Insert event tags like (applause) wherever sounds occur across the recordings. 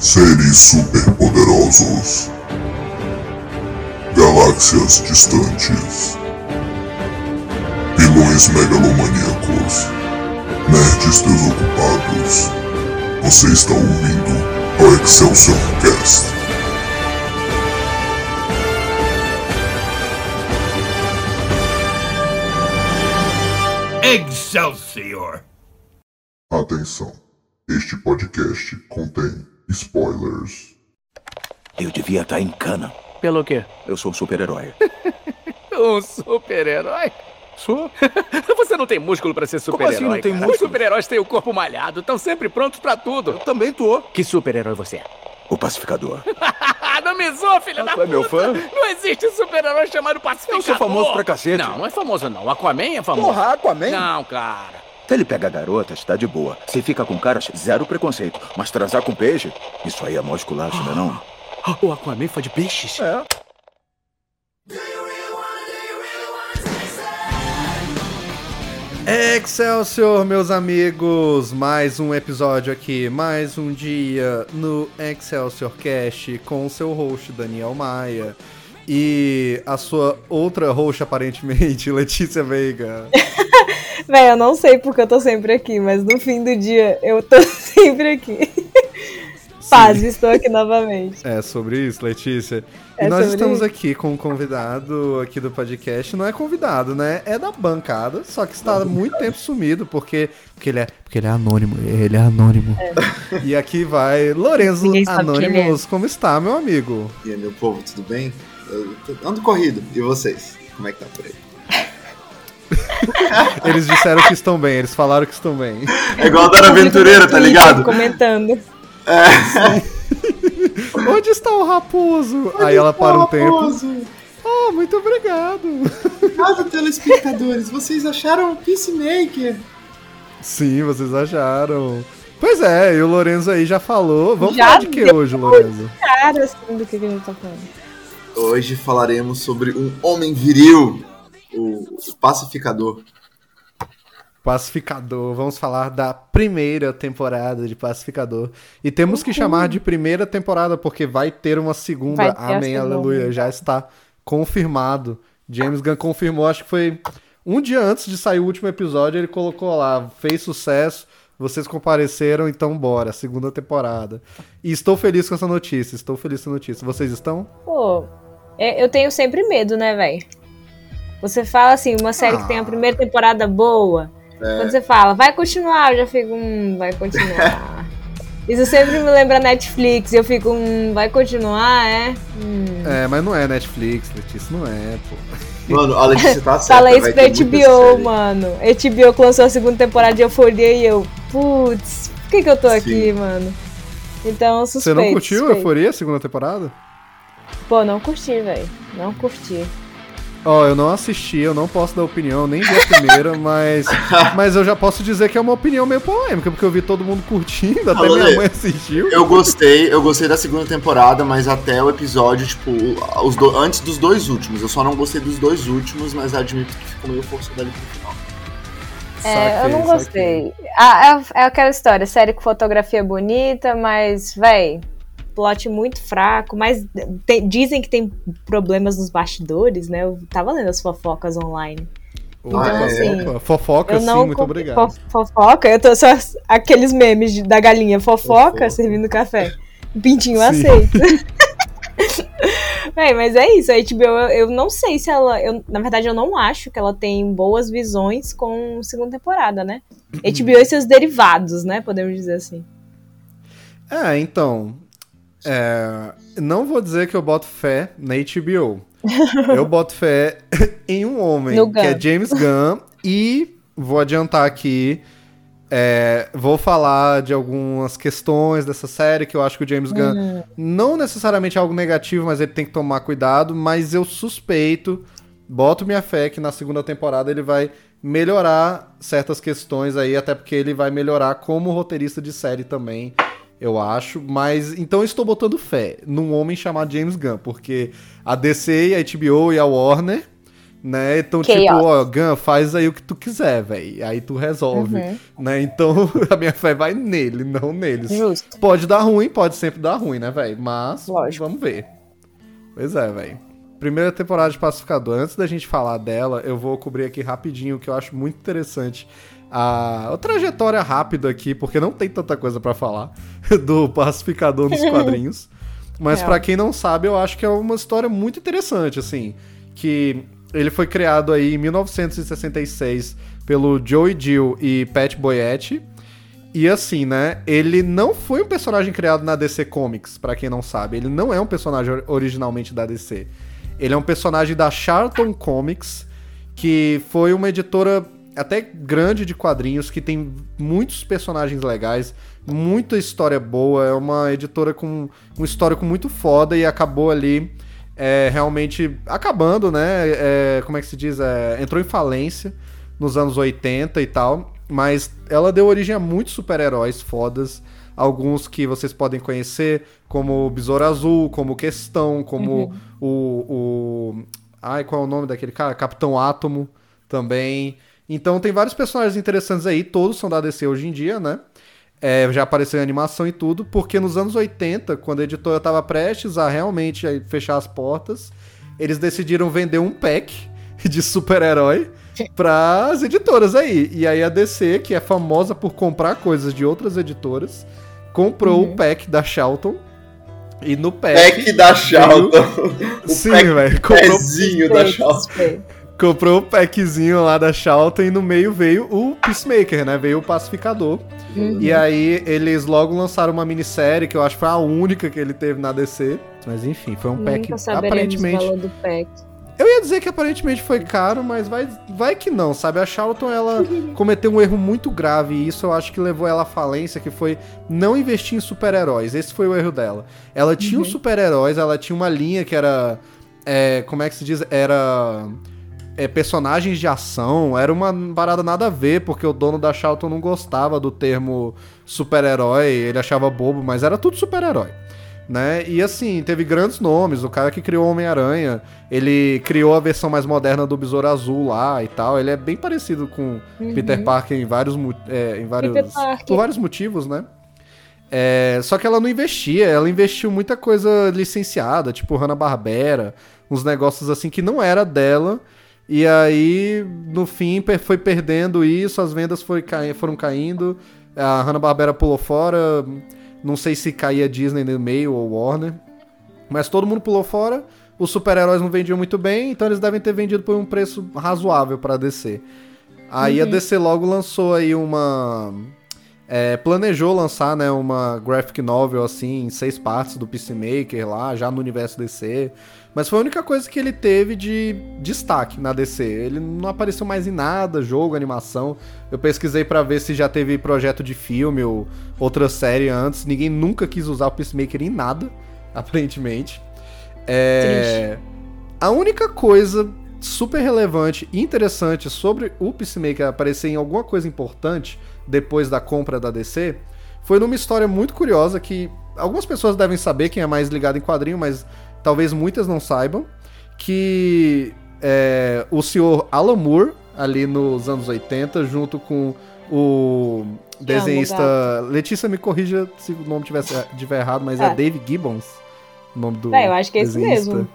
Seres superpoderosos. Galáxias distantes. Vilões megalomaníacos. Nerds desocupados. Você está ouvindo o Excelsior Cast. Excelsior! Devia estar em cana. Pelo quê? Eu sou um super-herói. (laughs) Um super-herói? Sou? (laughs) Você não tem músculo pra ser Como assim super-herói. não tem músculo? Os super-heróis têm o corpo malhado, estão sempre prontos pra tudo. Eu também tô. Que super-herói você é? O pacificador. (laughs) não me zoa, filha Ah, da tu é meu puta. fã? Não existe super-herói chamado Pacificador. Eu sou famoso pra cacete. Não, não é famoso não. Aquaman é famoso. Porra, Aquaman? Não, cara. Se ele pega garotas, tá de boa. Se fica com caras, zero preconceito. Mas transar com peixe, isso aí é mó esculacho, não é não? (gasps) O Aquaman foi de peixes? É. Excelsior, meus amigos! Mais um episódio aqui, mais um dia no Excelsior Cast com o seu host Daniel Maia e a sua outra host, aparentemente, (laughs) Letícia Veiga. (laughs) Véi, eu não sei porque eu tô sempre aqui, mas no fim do dia eu tô (laughs) sempre aqui. Paz, estou aqui novamente. É sobre isso, Letícia. É e nós estamos isso. aqui com um convidado aqui do podcast. Não é convidado, né? É da bancada, só que está há muito tempo sumido, porque, porque, ele, é, porque ele é anônimo. Ele é anônimo. (laughs) E aqui vai Lorenzo quem ele é. Como está, meu amigo? E aí, meu povo, tudo bem? Eu ando corrido. E vocês? Como é que tá por aí? (laughs) Eles disseram que estão bem, eles falaram que estão bem. É igual a Dora Aventureira, tá ligado? Comentando. Onde está o raposo? Aí ela para um tempo. Raposo, Oh, muito obrigado. Casa telespectadores, vocês acharam o Peacemaker? Sim, vocês acharam. Pois é, e o Lorenzo aí já falou. Vamos Já falar de que hoje, Lorenzo? Cara, assim, do que a gente tá falando. Hoje falaremos sobre um homem viril, o pacificador. Pacificador. Vamos falar da primeira temporada de Pacificador. E temos que chamar de primeira temporada, porque vai ter uma segunda. Ter Amém, aleluia. Já está confirmado. James Gunn confirmou, acho que foi um dia antes de sair o último episódio, ele colocou lá, fez sucesso, vocês compareceram, então bora, segunda temporada. E estou feliz com essa notícia, estou feliz com essa notícia. Vocês estão? Pô, é- eu tenho sempre medo, né, véi? Você fala assim, uma série que tem Ah. a primeira temporada boa. Quando você fala, vai continuar, eu já fico, hum, vai continuar. (laughs) Isso sempre me lembra Netflix, eu fico, hum, vai continuar, é? Hum. É, mas não é Netflix, Letícia, não é, pô. (laughs) Mano, a Letícia tá certa. Fala isso pra HBO, mano. HBO lançou a segunda temporada de Euforia e eu, putz, por que que eu tô aqui, mano? Então, Você suspeito. não curtiu suspeito. Euforia, segunda temporada? Pô, não curti, velho. Não curti. Ó, eu não assisti, eu não posso dar opinião, nem vi a primeira, (laughs) mas, mas eu já posso dizer que é uma opinião meio polêmica, porque eu vi todo mundo curtindo, até Alô, minha mãe assistiu. Eu gostei, eu gostei da segunda temporada, mas até o episódio, tipo, os do- antes dos dois últimos. Eu só não gostei dos dois últimos, mas admito que ficou meio forçado ali pro final. É, eu não Saquei, gostei. Ah, é, é aquela história, série com fotografia bonita, mas, véi, plot muito fraco, mas tem- dizem que tem problemas nos bastidores, né? Eu tava lendo as fofocas online. Opa, Então, assim, opa, fofoca eu sim, não muito obrigado. fo- fofoca, eu tô só aqueles memes de- da galinha fofoca, Fofoca. servindo café. Pintinho Sim. aceito. Véi, (laughs) mas é isso, a HBO, eu, eu não sei se ela. Eu, na verdade, eu não acho que ela tem boas visões com segunda temporada, né? HBO e seus derivados, né? Podemos dizer assim. É, então, é, não vou dizer que eu boto fé na HBO. (laughs) Eu boto fé (laughs) em um homem, No que é. James Gunn, e vou adiantar aqui, é, vou falar de algumas questões dessa série que eu acho que o James Gunn Uhum. não necessariamente é algo negativo, mas ele tem que tomar cuidado, mas eu suspeito, boto minha fé que na segunda temporada ele vai melhorar certas questões aí, até porque ele vai melhorar como roteirista de série também, eu acho, mas então eu estou botando fé num homem chamado James Gunn, porque a DC a HBO e a Warner Né? Então, Chaos. tipo, ó, Gun, faz aí o que tu quiser, velho. Aí tu resolve. Uhum. Né? Então, (laughs) a minha fé vai nele, não neles. Justo. Pode dar ruim, pode sempre dar ruim, né, velho? Mas Lógico. vamos ver. Pois é, velho. Primeira temporada de Pacificador. Antes da gente falar dela, eu vou cobrir aqui rapidinho o que eu acho muito interessante. A, a trajetória rápida aqui, porque não tem tanta coisa pra falar (laughs) do Pacificador nos (laughs) quadrinhos. Mas Real. pra quem não sabe, eu acho que é uma história muito interessante, assim. Que ele foi criado aí em 1966 pelo Joey Dill e Pat Boyetti. E assim, né? Ele não foi um personagem criado na DC Comics, pra quem não sabe. Ele não é um personagem or- originalmente da DC. Ele é um personagem da Charlton Comics, que foi uma editora até grande de quadrinhos, que tem muitos personagens legais, muita história boa. É uma editora com um histórico muito foda e acabou ali é, realmente acabando, né? É, como é que se diz? É, entrou em falência nos anos 80 e tal, mas ela deu origem a muitos super-heróis fodas, alguns que vocês podem conhecer, como o Besouro Azul, como Questão, como o, o... Ai, qual é o nome daquele cara? Capitão Átomo também. Então tem vários personagens interessantes aí, todos são da DC hoje em dia, né? É, já apareceu em animação e tudo, porque nos anos 80, quando a editora estava prestes a realmente fechar as portas, eles decidiram vender um pack (laughs) de super-herói (laughs) para as editoras aí. E aí a DC, que é famosa por comprar coisas de outras editoras, comprou o pack da Charlton. E no pack. Pack da Charlton. (laughs) O Sim, velho. Comprou, pezinho da Charlton. Comprou o packzinho lá da Charlton e no meio veio o Peacemaker, né? Veio o Pacificador. Uhum. E aí eles logo lançaram uma minissérie que eu acho que foi a única que ele teve na DC. Mas enfim, foi um pack Nunca o aparentemente. valor do pack. Eu ia dizer que aparentemente foi caro, mas vai, vai que não, sabe? A Charlton, ela (laughs) cometeu um erro muito grave e isso eu acho que levou ela à falência, que foi não investir em super-heróis. Esse foi o erro dela. Ela tinha os super-heróis, ela tinha uma linha que era... é, como é que se diz? Era... é, personagens de ação, era uma parada nada a ver, porque o dono da Charlton não gostava do termo super-herói, ele achava bobo, mas era tudo super-herói né? E assim, teve grandes nomes. O cara que criou Homem-Aranha, ele criou a versão mais moderna do Besouro Azul lá e tal. Ele é bem parecido com Peter Parker em vários, é, em vários por vários motivos, né? É, só que ela não investia, ela investiu muita coisa licenciada, tipo Hanna-Barbera, uns negócios assim que não era dela. E aí, no fim, foi perdendo isso, as vendas foi cai- foram caindo, a Hanna-Barbera pulou fora, não sei se caía Disney no meio ou Warner, mas todo mundo pulou fora, os super-heróis não vendiam muito bem, então eles devem ter vendido por um preço razoável pra DC. Aí a DC logo lançou aí uma... é, planejou lançar, né, uma graphic novel, assim, em seis partes do Peacemaker lá, já no universo DC. Mas foi a única coisa que ele teve de destaque na DC. Ele não apareceu mais em nada, jogo, animação. Eu pesquisei pra ver se já teve projeto de filme ou outra série antes. Ninguém nunca quis usar o Peacemaker em nada, (laughs) aparentemente. É... A única coisa super relevante e interessante sobre o Peacemaker aparecer em alguma coisa importante depois da compra da DC foi numa história muito curiosa que algumas pessoas devem saber, quem é mais ligado em quadrinho, mas talvez muitas não saibam, que é, o senhor Alan Moore, ali nos anos 80, junto com o desenhista... Letícia, me corrija se o nome tivesse, tiver errado, mas é, É. Dave Gibbons, o nome do É, eu acho que é esse desenhista. mesmo.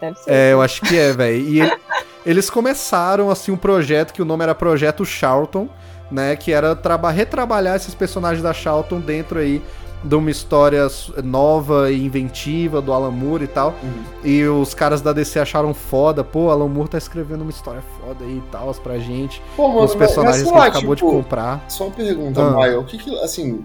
Deve ser. É, eu acho que é, velho. E ele- eles começaram, assim, um projeto que o nome era Projeto Charlton, né? Que era traba- retrabalhar esses personagens da Charlton dentro aí de uma história nova e inventiva do Alan Moore e tal. E os caras da DC acharam foda. Pô, Alan Moore tá escrevendo uma história foda aí e tal pra gente. Pô, os personagens sei que lá, ele acabou tipo, de comprar. Só uma pergunta, Ah. Maio. O que que, assim,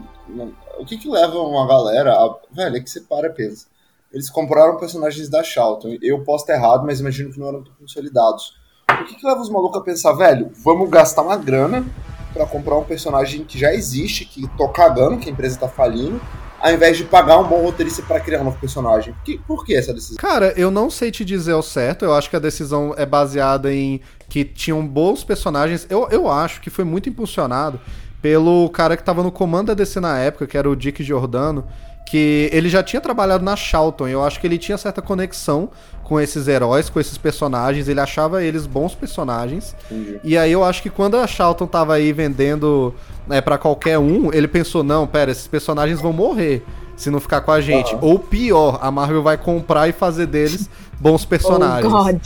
o que que leva uma galera a... Velho, é que você para e pensa. Eles compraram personagens da Charlton. Eu posso estar errado, mas imagino que não eram tão consolidados. O que que leva os malucos a pensar, velho, vamos gastar uma grana pra comprar um personagem que já existe, que tô cagando, que a empresa tá falindo, ao invés de pagar um bom roteirista pra criar um novo personagem? Que, por que essa decisão? Cara, eu não sei te dizer ao certo. Eu acho que a decisão é baseada em que tinham bons personagens. Eu, eu acho que foi muito impulsionado pelo cara que tava no comando da DC na época, que era o Dick Giordano, que ele já tinha trabalhado na Charlton, e eu acho que ele tinha certa conexão com esses heróis, com esses personagens, ele achava eles bons personagens. Entendi. E aí eu acho que quando a Charlton tava aí vendendo é, para qualquer um, ele pensou, não, pera, esses personagens vão morrer se não ficar com a gente. Aham. Ou pior, a Marvel vai comprar e fazer deles (laughs) bons personagens Oh, God.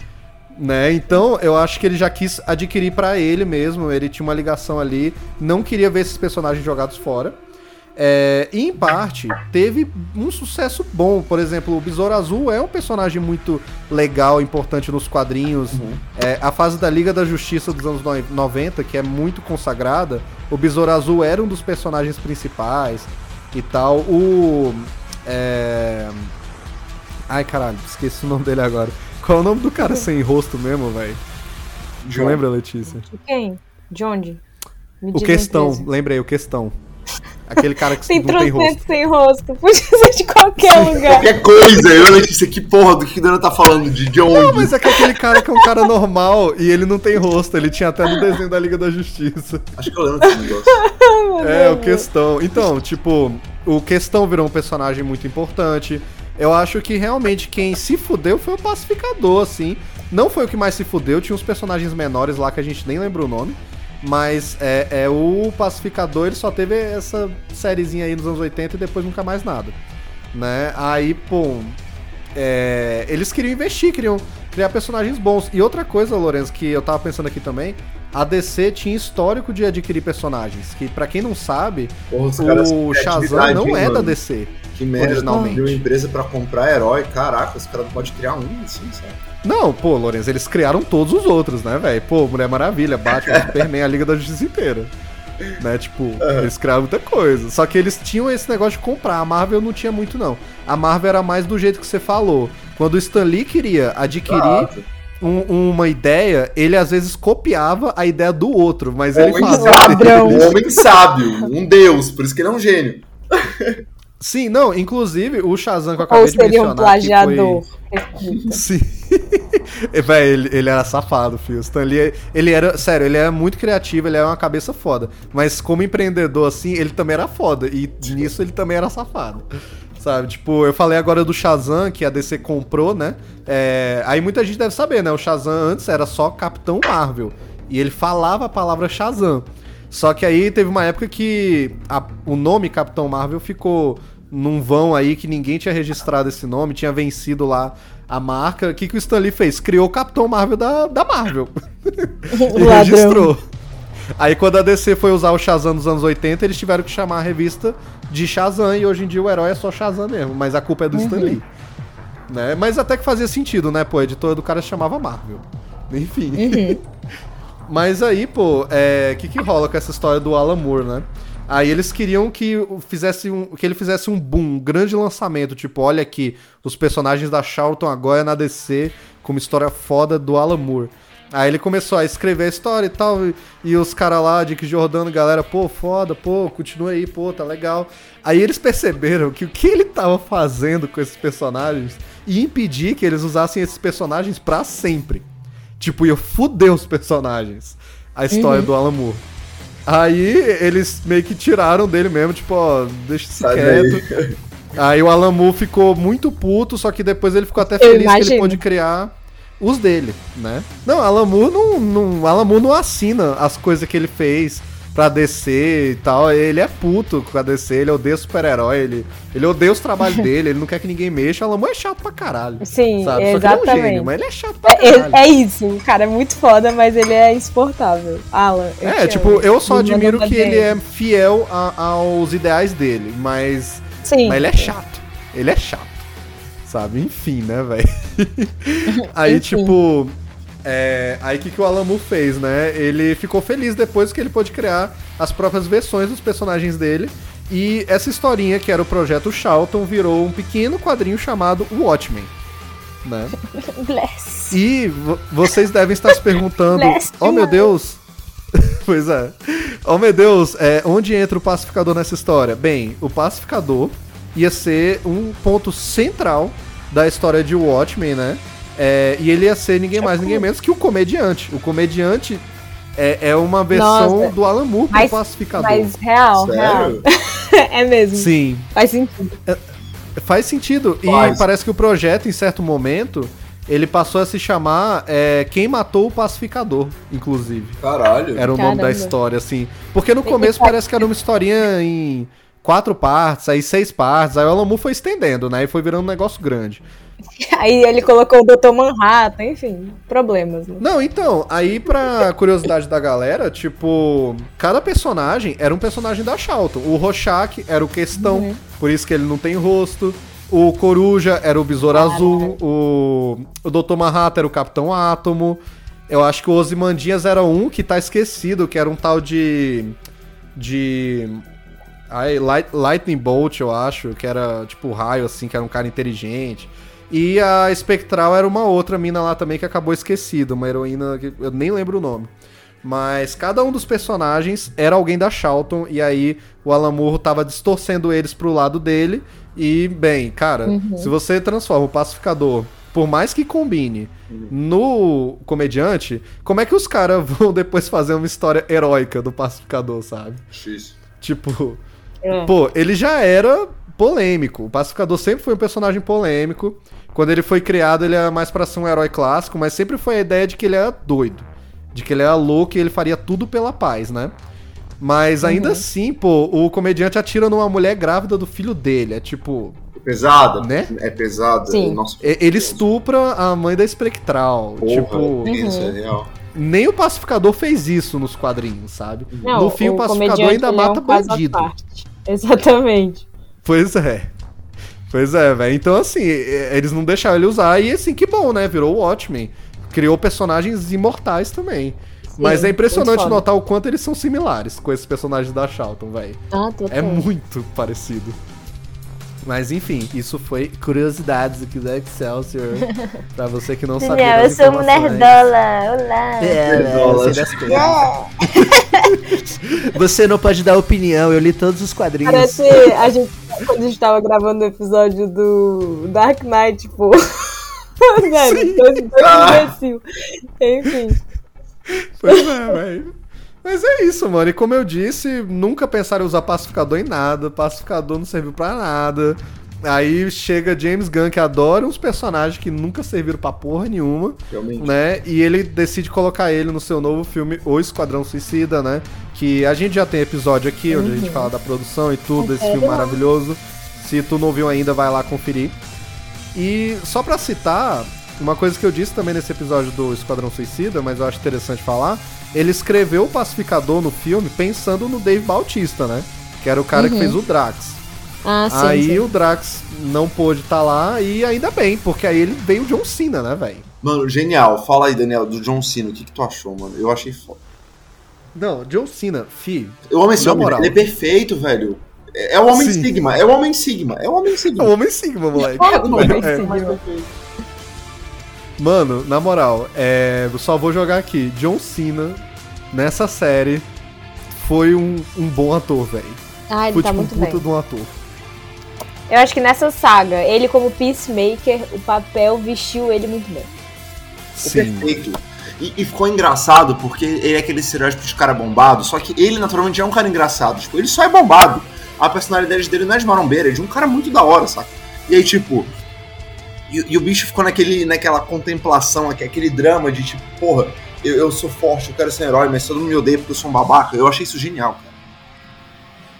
né? Então, eu acho que ele já quis adquirir pra ele mesmo, ele tinha uma ligação ali, não queria ver esses personagens jogados fora. É, e em parte, teve um sucesso bom. Por exemplo, o Besouro Azul é um personagem muito legal, importante nos quadrinhos. É, a fase da Liga da Justiça dos anos noi- 90, que é muito consagrada, o Besouro Azul era um dos personagens principais e tal. O. É... Ai, caralho, esqueci o nome dele agora. Qual é o nome do cara sem rosto mesmo, velho? Lembra, Letícia? Quem? De onde? Me O Questão, lembrei, o Questão. Aquele cara que Tem não tem rosto. sem rosto. Podia ser de qualquer lugar. Qualquer coisa, eu, Letícia, que porra do que o Dana tá falando? De, de onde? Não, mas é que aquele cara que é um cara normal e ele não tem rosto. Ele tinha até no desenho da Liga da Justiça. Acho que eu lembro desse negócio. (laughs) É, o Questão. Então, tipo, o Questão virou um personagem muito importante. Eu acho que realmente quem se fudeu foi o Pacificador, assim. Não foi o que mais se fudeu, tinha uns personagens menores lá que a gente nem lembra o nome. Mas é, é o Pacificador, ele só teve essa sériezinha aí nos anos 80 e depois nunca mais nada. Né? Aí, pô. é, eles queriam investir, queriam criar personagens bons. E outra coisa, Lourenço, que eu tava pensando aqui também, a DC tinha histórico de adquirir personagens. Que pra quem não sabe, Porra, o Shazam não é da mano? DC. Que merda, originalmente. deu empresa pra comprar herói. Caraca, os caras não podem criar um assim, sabe? Não, pô, Lourenço, eles criaram todos os outros, né, velho? Pô, Mulher Maravilha, Batman, (laughs) Superman, a Liga da Justiça inteira. Né, tipo, eles criaram muita coisa. Só que eles tinham esse negócio de comprar. A Marvel não tinha muito, não. A Marvel era mais do jeito que você falou. Quando o Stan Lee queria adquirir um- uma ideia, ele às vezes copiava a ideia do outro, mas ele fazia. Um homem sábio, um deus, por isso que ele é um gênio. (laughs) Sim, não, inclusive o Shazam que eu Ou acabei de seria um mencionar. que foi- plagiador. (laughs) Sim. (laughs) Véi, ele, ele era safado, filho. Stan Lee, ele era, sério, ele era muito criativo, ele era uma cabeça foda. Mas como empreendedor, assim, ele também era foda. E nisso ele também era safado. Sabe, tipo, eu falei agora do Shazam, que a DC comprou, né? É, aí muita gente deve saber, né? O Shazam antes era só Capitão Marvel. E ele falava a palavra Shazam. Só que aí teve uma época que a- o nome Capitão Marvel ficou num vão aí que ninguém tinha registrado esse nome, tinha vencido lá a marca. O que, que o Stan Lee fez? Criou o Capitão Marvel da, da Marvel. (laughs) (laughs) e Ladrão. registrou. Aí quando a DC foi usar o Shazam nos anos 80, eles tiveram que chamar a revista de Shazam e hoje em dia o herói é só Shazam mesmo, mas a culpa é do Stan Lee. Né? Mas até que fazia sentido, né, pô? A editora do cara chamava Marvel. Enfim. (laughs) Mas aí, pô, o que que rola com essa história do Alan Moore, né? Aí eles queriam que, fizesse um, que ele fizesse um boom, um grande lançamento. Tipo, olha aqui, os personagens da Charlton agora na DC com uma história foda do Alan Moore. Aí ele começou a escrever a história e tal, e, e os caras lá, Dick Jordano, galera, pô, foda, pô, continua aí, pô, tá legal. Aí eles perceberam que o que ele tava fazendo com esses personagens ia impedir que eles usassem esses personagens pra sempre. Tipo, ia fuder os personagens. A história do Alan Moore. Aí eles meio que tiraram dele mesmo, tipo, ó, deixa isso quieto. daí. Aí o Alan Moore ficou muito puto, só que depois ele ficou até feliz que ele pôde criar os dele, né? Não, Alan Moore não, não, Alan Moore não assina as coisas que ele fez pra DC e tal. Ele é puto com a DC, ele odeia super-herói, ele, ele odeia os trabalhos (laughs) dele, ele não quer que ninguém mexa. Alan Moore é chato pra caralho. Sim, sabe? Só que ele é um exatamente. gênio, mas ele é chato pra É, caralho. é- é isso, o cara é muito foda, mas ele é insuportável. Alan, É, tipo, amo. eu só admiro que ele é fiel a- aos ideais dele, mas, Sim. mas ele é chato. Ele é chato. Sabe? Enfim, né, velho? (laughs) aí, Enfim. tipo. É, aí o que, que o Moore fez, né? Ele ficou feliz depois que ele pôde criar as próprias versões dos personagens dele. E essa historinha, que era o projeto Charlton, virou um pequeno quadrinho chamado Watchmen. Né? (laughs) Bless. E vo- vocês devem estar se perguntando: Bless Oh meu. Deus! (laughs) pois é. Oh meu Deus, é, onde entra o pacificador nessa história? Bem, o pacificador ia ser um ponto central da história de Watchmen, né? É, e ele ia ser ninguém mais, ninguém menos que o comediante. O comediante É, é uma versão Nossa. do Alan Moore pro Mas- pacificador. Mas real, real. Sério? (laughs) é mesmo. Sim, Faz sentido. faz sentido. Faz. E parece que o projeto, em certo momento, ele passou a se chamar é, Quem Matou o Pacificador, inclusive. Caralho. Era o nome da Caramba. história, assim. Porque no começo parece que era uma historinha em quatro partes, aí seis partes, aí o Alan Moore foi estendendo, né? E foi virando um negócio grande. (laughs) Aí ele colocou o Dr. Manhattan, enfim, problemas. Né? Não, então, aí pra curiosidade da galera, tipo, cada personagem era um personagem da Charlton. O Rorschach era o Questão, Uhum. por isso que ele não tem rosto. O Coruja era o Besouro Azul. O, o Dr. Manhattan era o Capitão Átomo. Eu acho que o Ozymandias era um que tá esquecido, que era um tal de... De... Ai, Light- Lightning Bolt, eu acho, que era tipo raio, assim, que era um cara inteligente. E a Espectral era uma outra mina lá também que acabou esquecida, uma heroína que eu nem lembro o nome. Mas cada um dos personagens era alguém da Charlton, e aí o Alan Moore tava distorcendo eles pro lado dele. E, bem, cara, se você transforma o pacificador, por mais que combine, no comediante, como é que os caras (laughs) vão depois fazer uma história heróica do pacificador, sabe? X. Tipo, É. pô, ele já era polêmico. O Pacificador sempre foi um personagem polêmico. Quando ele foi criado, ele era mais pra ser um herói clássico, mas sempre foi a ideia de que ele era doido. De que ele era louco e ele faria tudo pela paz, né? Mas ainda assim, pô, o comediante atira numa mulher grávida do filho dele. É tipo. É pesada? Né? É pesada. Sim. Nossa, e- Ele estupra a mãe da Espectral. porra, tipo, isso é real. nem o pacificador fez isso nos quadrinhos, sabe? Não, no fim, o, pacificador comediante, ainda ele mata é um bandido. (laughs) Exatamente. Pois é. Pois é, velho. Então, assim, eles não deixaram ele usar. E, assim, que bom, né? Virou o Watchmen. Criou personagens imortais também. Mas é impressionante notar o quanto eles são similares com esses personagens da Charlton, velho. Ah. É muito parecido. Mas enfim, isso foi curiosidades aqui do Excelsior. (laughs) pra você que não sabia. Eu sou um informações. nerdola. Olá. É, Nerdola. das coisas. (laughs) Você não pode dar opinião, eu li todos os quadrinhos. Parece a gente, quando a gente tava gravando o episódio do Dark Knight, pô. (laughs) Velho, dois, dois Ah. imbecil. Enfim. Pois é, velho. Mas é isso, mano. E como eu disse, nunca pensaram em usar pacificador em nada. Pacificador não serviu pra nada. Aí chega James Gunn, que adora uns personagens que nunca serviram pra porra nenhuma, Realmente. né? E ele decide colocar ele no seu novo filme, O Esquadrão Suicida, né? Que a gente já tem episódio aqui, onde a gente fala da produção e tudo, desse filme maravilhoso. Se tu não viu ainda, vai lá conferir. E só pra citar, uma coisa que eu disse também nesse episódio do Esquadrão Suicida, mas eu acho interessante falar, ele escreveu o Pacificador no filme pensando no Dave Bautista, né? Que era o cara que fez o Drax. Ah, sim. aí sim. o Drax não pôde estar lá e ainda bem, porque aí ele veio o John Cena, né, velho? Mano, genial. Fala aí, Daniel, do John Cena. O que, que tu achou, mano? Eu achei foda. Não, John Cena, fi. Eu amo esse homem, moral. ele é perfeito, velho. É é o Homem Sim. Sigma, é o Homem Sigma, é o Homem É Sigma. o Homem Sigma, moleque. Homem É. Sigma. Mais perfeito. Mano, na moral, é, eu só vou jogar aqui. John Cena, nessa série, foi um, um bom ator, velho. Ah, ele Foi tá tipo um muito puta bem. de um ator. Eu acho que nessa saga, ele como Peacemaker, o papel vestiu ele muito bem. É perfeito. E, e ficou engraçado porque ele é aquele estereótipo de cara bombado, só que ele naturalmente é um cara engraçado. Tipo, ele só é bombado. A personalidade dele não é de marombeira, é de um cara muito da hora, saca? E aí, tipo. E, e o bicho ficou naquele, naquela contemplação, aqui, aquele drama de tipo, porra, eu, eu sou forte, eu quero ser um herói, mas todo mundo me odeia porque eu sou um babaca. Eu achei isso genial, cara.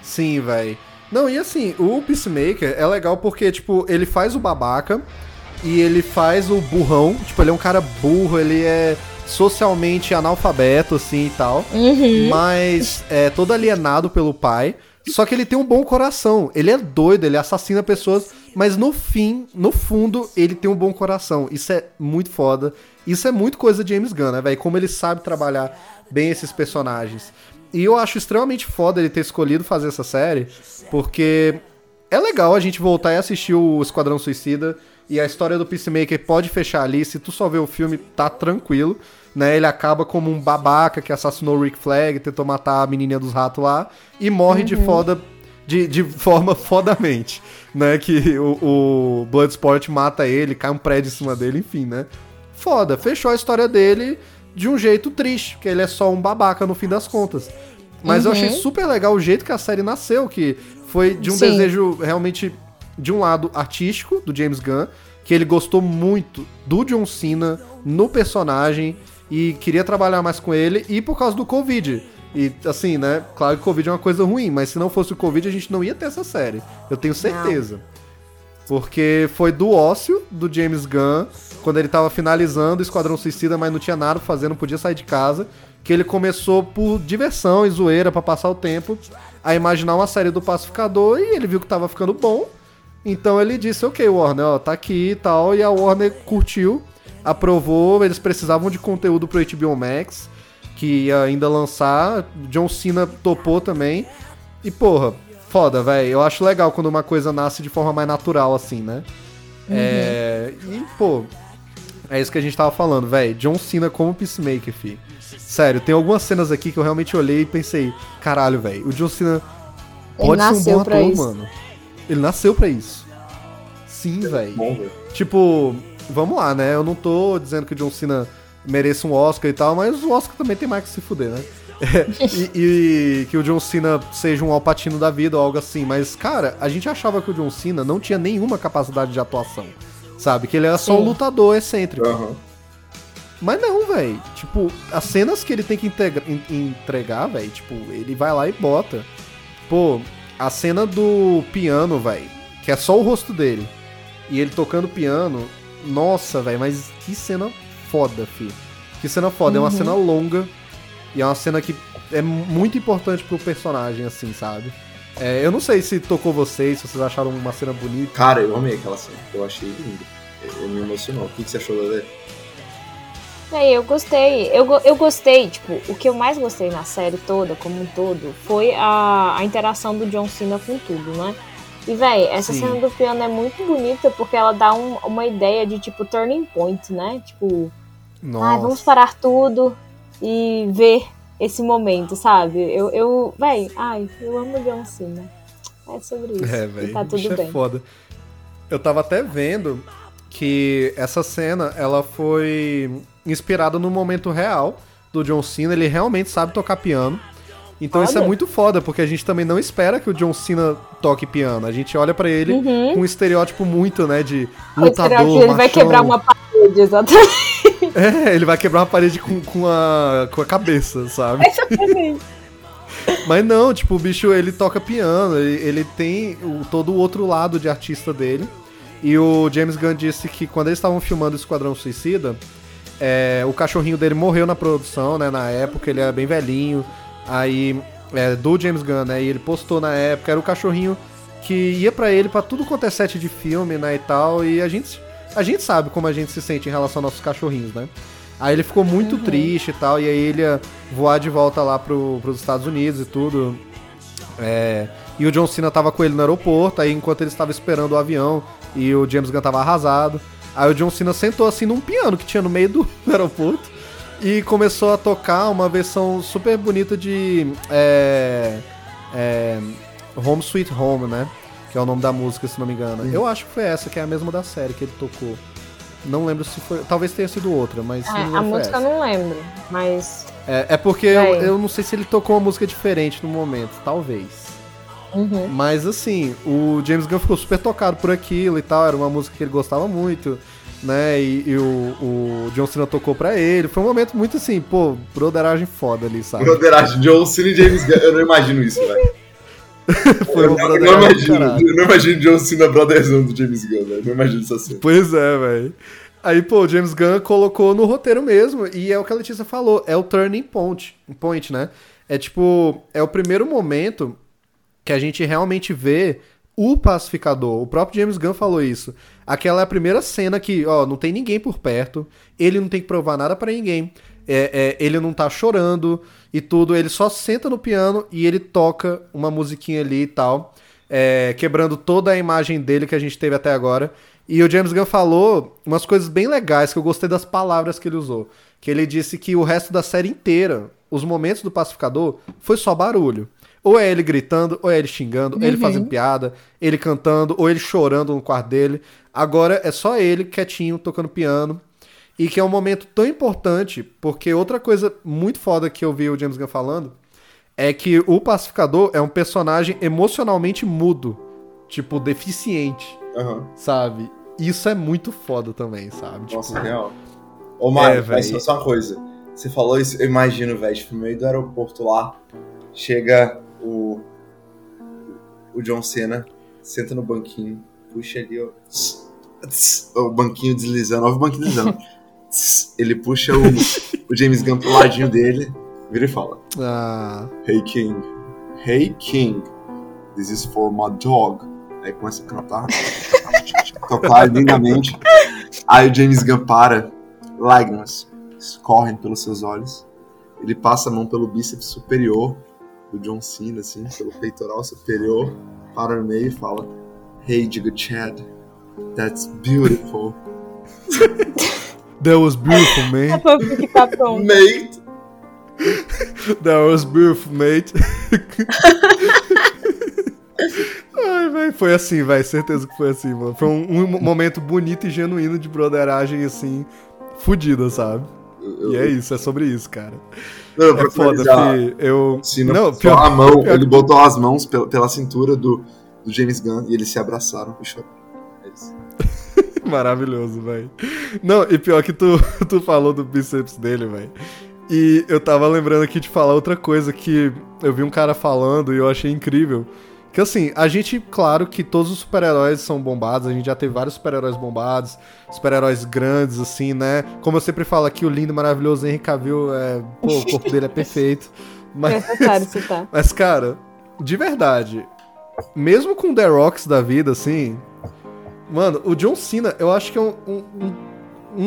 Sim, velho. Não, e assim, o Peacemaker é legal porque, tipo, ele faz o babaca e ele faz o burrão. Tipo, ele é um cara burro, ele é socialmente analfabeto, assim e tal. Uhum. Mas é todo alienado pelo pai. Só que ele tem um bom coração. Ele é doido, ele assassina pessoas. Mas no fim, no fundo, ele tem um bom coração. Isso é muito foda. Isso é muito coisa de James Gunn, né, velho? Como ele sabe trabalhar bem esses personagens. E eu acho extremamente foda ele ter escolhido fazer essa série, porque é legal a gente voltar e assistir o Esquadrão Suicida. E a história do Peacemaker pode fechar ali. Se tu só ver o filme, tá tranquilo. Né? Ele acaba como um babaca que assassinou o Rick Flag, tentou matar a menininha dos ratos lá. E morre de foda. De, de forma (laughs) fodamente. Né? Que o, o Bloodsport mata ele, cai um prédio em cima dele, enfim, né? Foda. Fechou a história dele. de um jeito triste, que ele é só um babaca no fim das contas. Mas eu achei super legal o jeito que a série nasceu, que foi de um Sim. desejo realmente de um lado artístico do James Gunn, que ele gostou muito do John Cena no personagem e queria trabalhar mais com ele, e por causa do Covid. E assim, né? Claro que o Covid é uma coisa ruim, mas se não fosse o Covid, a gente não ia ter essa série. Eu tenho certeza. Porque foi do ócio do James Gunn, quando ele tava finalizando o Esquadrão Suicida, mas não tinha nada pra fazer, não podia sair de casa, que ele começou por diversão e zoeira pra passar o tempo, a imaginar uma série do Pacificador e ele viu que tava ficando bom. Então ele disse, ok, Warner, ó, tá aqui e tal, e a Warner curtiu, aprovou, eles precisavam de conteúdo pro HBO Max, que ia ainda lançar, John Cena topou também, e porra, foda, velho, eu acho legal quando uma coisa nasce de forma mais natural, assim, né? É, e, pô, é isso que a gente tava falando, velho, John Cena como Peacemaker, fi. Sério, tem algumas cenas aqui que eu realmente olhei e pensei, caralho, velho, o John Cena pode ser um bom ator, isso. mano. Ele nasceu pra isso. Sim, velho. Tipo, vamos lá, né? Eu não tô dizendo que o John Cena mereça um Oscar e tal, mas o Oscar também tem mais que se fuder, né? (laughs) e, e que o John Cena seja um alpatino da vida ou algo assim. Mas, cara, a gente achava que o John Cena não tinha nenhuma capacidade de atuação. Sabe? Que ele era só um lutador excêntrico. Aham. Mas não, velho. Tipo, as cenas que ele tem que integra- en- entregar, velho, tipo, ele vai lá e bota. Pô, a cena do piano, velho, que é só o rosto dele. E ele tocando piano. Nossa, velho, mas que cena foda, fi. Que cena foda. É uma cena longa. E é uma cena que é muito importante pro personagem, assim, sabe? É, eu não sei se tocou vocês, se vocês acharam uma cena bonita. Cara, eu amei aquela cena. Eu achei lindo. Eu, me emocionou. O que, que você achou, Lelê? É, eu gostei. Eu, eu gostei, tipo, o que eu mais gostei na série toda, como um todo, foi a, a interação do John Cena com tudo, né? E, véi, essa Sim. cena do piano é muito bonita porque ela dá um- uma ideia de, tipo, turning point, né? Tipo, ai, vamos Nossa. parar tudo e ver esse momento, sabe? Eu, eu véi, ai, eu amo o John Cena. É sobre isso. É, e velho. tá tudo é bem. foda. Eu tava até vendo que essa cena, ela foi inspirada no momento real do John Cena. Ele realmente sabe tocar piano. Então isso é Olha. muito foda, porque a gente também não espera que o John Cena toque piano. A gente olha pra ele Uhum. com um estereótipo muito, né, de O lutador, estereótipo, ele vai machão. quebrar uma parede, exatamente. É, ele vai quebrar uma parede com, com, a, com a cabeça, sabe? Exatamente. Mas não, tipo, o bicho ele toca piano, ele, ele tem o, todo o outro lado de artista dele. E o James Gunn disse que quando eles estavam filmando Esquadrão Suicida, é, o cachorrinho dele morreu na produção, né? Na época, ele era bem velhinho. Aí, é, do James Gunn, né? E ele postou na época, era o cachorrinho que ia pra ele pra tudo quanto é set de filme, né? E tal. E a gente, a gente sabe como a gente se sente em relação aos nossos cachorrinhos, né? Aí ele ficou muito triste e tal, e aí ele ia voar de volta lá pro, pros Estados Unidos e tudo. É, e o John Cena tava com ele no aeroporto, aí enquanto ele estava esperando o avião e o James Gunn tava arrasado. Aí o John Cena sentou assim num piano que tinha no meio do (laughs) aeroporto e começou a tocar uma versão super bonita de é, é, Home Sweet Home, né? Que é o nome da música, se não me engano. Eu acho que foi essa, que é a mesma da série que ele tocou. Não lembro se foi. Talvez tenha sido outra, mas É, a música essa. eu não lembro, mas. É, é porque eu, eu não sei se ele tocou uma música diferente no momento, talvez. Uhum. Mas assim, o James Gunn ficou super tocado por aquilo e tal, era uma música que ele gostava muito, né? E, e o, o John Cena tocou pra ele. Foi um momento muito assim, pô, broderagem foda ali, sabe? Broderagem, John Cena e James Gunn. Eu não imagino isso, velho. (laughs) Foi Eu não, eu não imagino. Eu não imagino John Cena brotherzão do James Gunn, velho. Não imagino essa cena. Pois é, velho. Aí, pô, o James Gunn colocou no roteiro mesmo, e é o que a Letícia falou, é o turning point, point, né? É tipo, é o primeiro momento que a gente realmente vê o pacificador. O próprio James Gunn falou isso. Aquela é a primeira cena que, ó, não tem ninguém por perto, ele não tem que provar nada pra ninguém, é, é, ele não tá chorando e tudo, ele só senta no piano e ele toca uma musiquinha ali e tal, é, quebrando toda a imagem dele que a gente teve até agora. E o James Gunn falou umas coisas bem legais que eu gostei das palavras que ele usou. Que ele disse que o resto da série inteira, os momentos do pacificador, foi só barulho. Ou é ele gritando, ou é ele xingando, ou é ele fazendo piada, ele cantando, ou ele chorando no quarto dele. Agora é só ele quietinho, tocando piano. E que é um momento tão importante, porque outra coisa muito foda que eu vi o James Gunn falando é que o pacificador é um personagem emocionalmente mudo, tipo, deficiente, Aham. sabe? Isso é muito foda também, sabe? Tipo, Nossa, real. Ô, Mário, É, mas só uma coisa. Você falou isso, eu imagino, velho, tipo, no meio do aeroporto lá, chega o. O John Cena, senta no banquinho, puxa ali, ó. O banquinho deslizando, ó, o banquinho deslizando. (laughs) Ele puxa o, o James Gunn pro ladinho dele, vira e fala: ah, Hey King, hey King, this is for my dog. Aí começa a cantar, tocar lindamente. Aí o James Gunn para, lágrimas escorrem pelos seus olhos. Ele passa a mão pelo bíceps superior do John Cena, assim, pelo peitoral superior, para no meio e fala: Hey, Digo Chad, that's beautiful. (laughs) that was beautiful, (laughs) É fofo que tá pronto. Mate! That was beautiful, mate. (laughs) Ai, velho, foi assim, vai, certeza que foi assim, mano. Foi um, um momento bonito e genuíno de broderagem, assim, fudida, sabe? E é isso, é sobre isso, cara. Não, É foda. Eu. Cena Não, só pior- a mão, pior- ele botou as mãos pela, pela cintura do, do James Gunn e eles se abraçaram e choraram. É. (laughs) Maravilhoso, velho. Não, e pior que tu, (laughs) tu falou do bíceps dele, velho. E eu tava lembrando aqui de falar outra coisa que eu vi um cara falando e eu achei incrível. Que assim, a gente, claro que todos os super-heróis são bombados, a gente já teve vários super-heróis bombados, super-heróis grandes, assim, né? Como eu sempre falo aqui, o lindo, maravilhoso Henry Cavill, é, pô, o corpo dele é perfeito. (laughs) Mas, Necessário citar. mas, cara, de verdade, mesmo com The Rocks da vida, assim. Mano, o John Cena, eu acho que é um, um,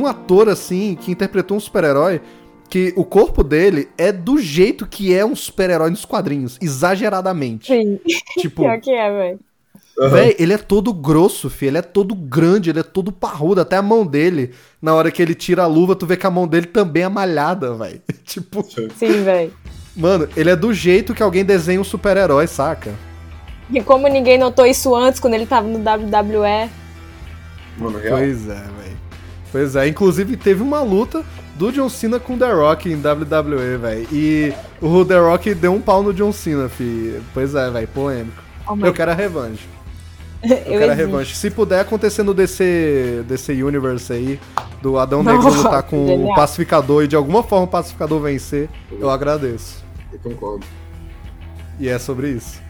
um- ator, assim, que interpretou um super-herói que o corpo dele é do jeito que é um super-herói nos quadrinhos, exageradamente. Sim, (laughs) Tipo, pior que é, velho. Véi, ele é todo grosso, filho. Ele é todo grande, ele é todo parrudo. Até a mão dele, na hora que ele tira a luva, tu vê que a mão dele também é malhada, velho. (laughs) tipo, Sim, velho. mano, ele é do jeito que alguém desenha um super-herói, saca? E como ninguém notou isso antes, quando ele tava no WWE. Mano, real. Pois é, velho. Pois é, inclusive teve uma luta do John Cena com The Rock em WWE, velho. E o The Rock deu um pau no John Cena, fi. Pois é, velho, polêmico. Oh Eu quero a revanche. Eu, (laughs) Eu quero a revanche. Se puder acontecer no DC, DC Universe aí, do Adão Negro Nossa, lutar com genial. o pacificador e de alguma forma o pacificador vencer, eu agradeço. Eu concordo. E é sobre isso.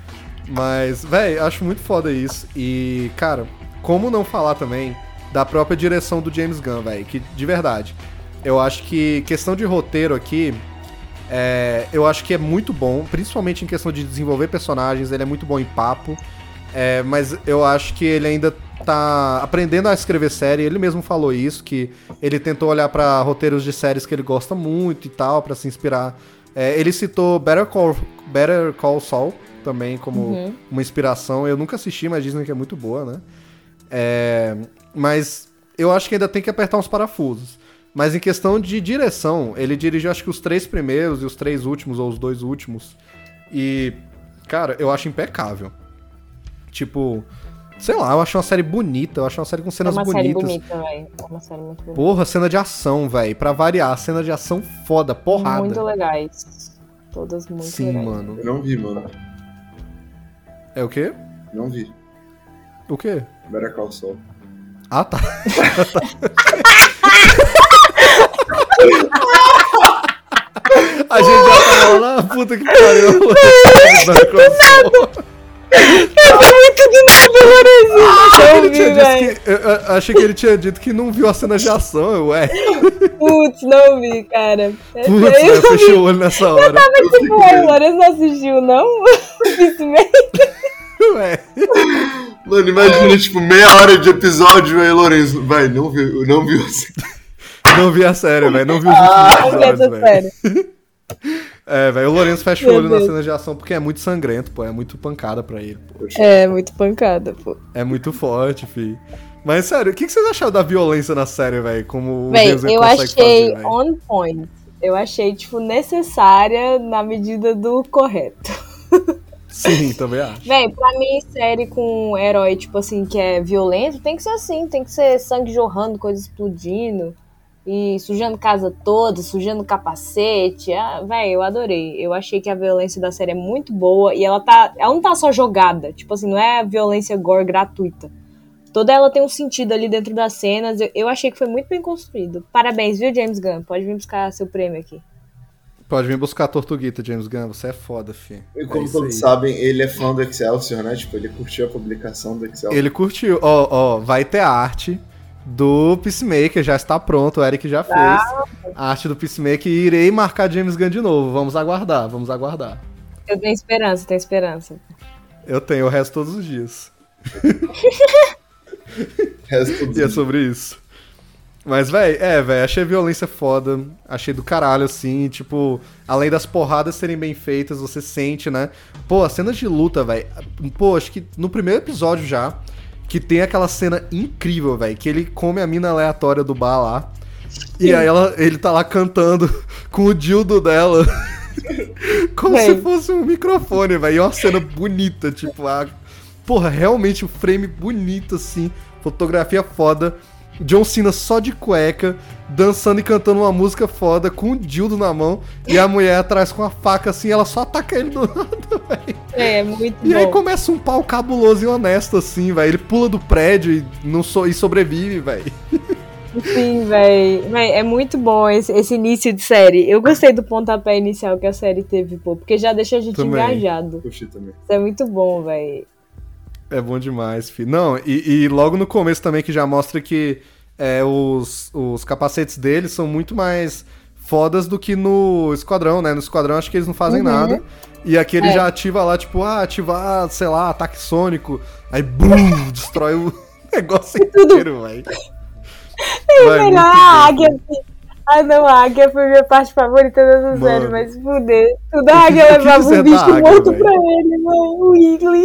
Mas, véi, acho muito foda isso. E, cara, como não falar também da própria direção do James Gunn, véi? Que, de verdade, eu acho que questão de roteiro aqui, é, eu acho que é muito bom, principalmente em questão de desenvolver personagens, ele é muito bom em papo. É, mas eu acho que ele ainda tá aprendendo a escrever série. Ele mesmo falou isso, que ele tentou olhar pra roteiros de séries que ele gosta muito e tal, pra se inspirar. É, ele citou Better Call, Better Call Saul também como Uhum. uma inspiração. Eu nunca assisti, mas dizem que é muito boa, né? É, mas eu acho que ainda tem que apertar uns parafusos. Mas em questão de direção, ele dirigiu acho que os três primeiros e os três últimos, ou os dois últimos. E, cara, eu acho impecável. Tipo, sei lá, eu acho uma série bonita, eu acho uma série com É cenas uma série bonitas. bonita, velho. É uma série muito bonita. Porra, cena de ação, velho. Pra variar, cena de ação foda, porrada. Muito legais. Todas muito Sim, legais. mano. Eu não vi, mano. É o quê? Não vi. O quê? Better Call Saul. Ah, tá. (laughs) A gente já tava lá, puta que pariu. (laughs) Muito de novo, Lorenzinho. Ele Não tinha vi, dito velho. que, eu, eu achei que ele tinha dito que não viu a cena de ação, eu, ué. Putz, não vi, cara. Putz, eu né, não fechei vi. o olho nessa hora. Tipo, ué, o Lourenço não assistiu, não? (laughs) Ué. Mano, imagina, tipo, meia hora de episódio aí, Lourenço. Vai, não viu, não viu assim. (laughs) Não vi a série, velho. Não vi os Não últimos vi essa episódios, velho. série. (laughs) É, velho, o Lourenço fecha o Meu olho na Deus. cena de ação porque é muito sangrento, pô. É muito pancada pra ele, pô. É, muito pancada, pô. É muito forte, fi. Mas, sério, o que, que vocês acharam da violência na série, velho? Como o Véi, James Gunn eu consegue achei fazer, on point. Eu achei, tipo, necessária na medida do correto. (laughs) Sim, também acho. Véi, pra mim, série com herói, tipo assim, que é violento, tem que ser assim, tem que ser sangue jorrando, coisa explodindo E sujando casa toda, sujando capacete. Ah, véi, eu adorei. Eu achei que a violência da série é muito boa. E ela tá. Ela não tá só jogada. Tipo assim, não é violência gore gratuita. Toda ela tem um sentido ali dentro das cenas. Eu, eu achei que foi muito bem construído. Parabéns, viu, James Gunn? Pode vir buscar seu prêmio aqui. Pode vir buscar a Tortuguita, James Gunn. Você é foda, fi. E É como isso todos aí. sabem, ele é fã do Excelsior, né? Tipo, ele curtiu a publicação do Excelsior. Ele curtiu. Ó, ó, vai ter a arte do Peacemaker, já está pronto, o Eric já fez. A arte do Peacemaker e irei marcar James Gunn de novo. Vamos aguardar, vamos aguardar. Eu tenho esperança, tenho esperança. Eu tenho o resto todos os dias. (laughs) Resto E é sobre isso. Mas, véi, é, véi, achei a violência foda. Achei do caralho, assim. Tipo, além das porradas serem bem feitas, você sente, né? Pô, as cenas de luta, véi. Pô, acho que no primeiro episódio já, que tem aquela cena incrível, véi, que ele come a mina aleatória do bar lá. E aí ela, ele tá lá cantando (laughs) com o dildo dela. (laughs) Como Véi. se fosse um microfone, velho. E é uma cena bonita, tipo, a... porra, realmente um frame bonito, assim. Fotografia foda. John Cena só de cueca, dançando e cantando uma música foda, com o dildo na mão, e a mulher atrás com a faca assim, ela só ataca ele do (laughs) nada, velho. É, muito E bom. aí começa um pau cabuloso e honesto, assim, velho. Ele pula do prédio e, não so... e sobrevive, velho. Sim, véi. Véi, É muito bom esse, esse início de série. Eu gostei do pontapé inicial que a série teve, pô, porque já deixa a gente Também. engajado. Curti também. Isso é muito bom, véi. É bom demais, filho. Não, e, e logo no começo também que já mostra que é, os, os capacetes deles são muito mais fodas do que no Esquadrão, né? No Esquadrão acho que eles não fazem Uhum. nada. E aqui ele É. já ativa lá, tipo, ah, ativar, sei lá, ataque sônico. Aí, bum, (laughs) destrói o (laughs) negócio inteiro, velho. (laughs) Vai, a bom, águia. Ah, não, a águia foi minha parte favorita Mano. série, mas fuder. Tudo a águia levava um da bicho morto pra ele, véi. O Wiggly.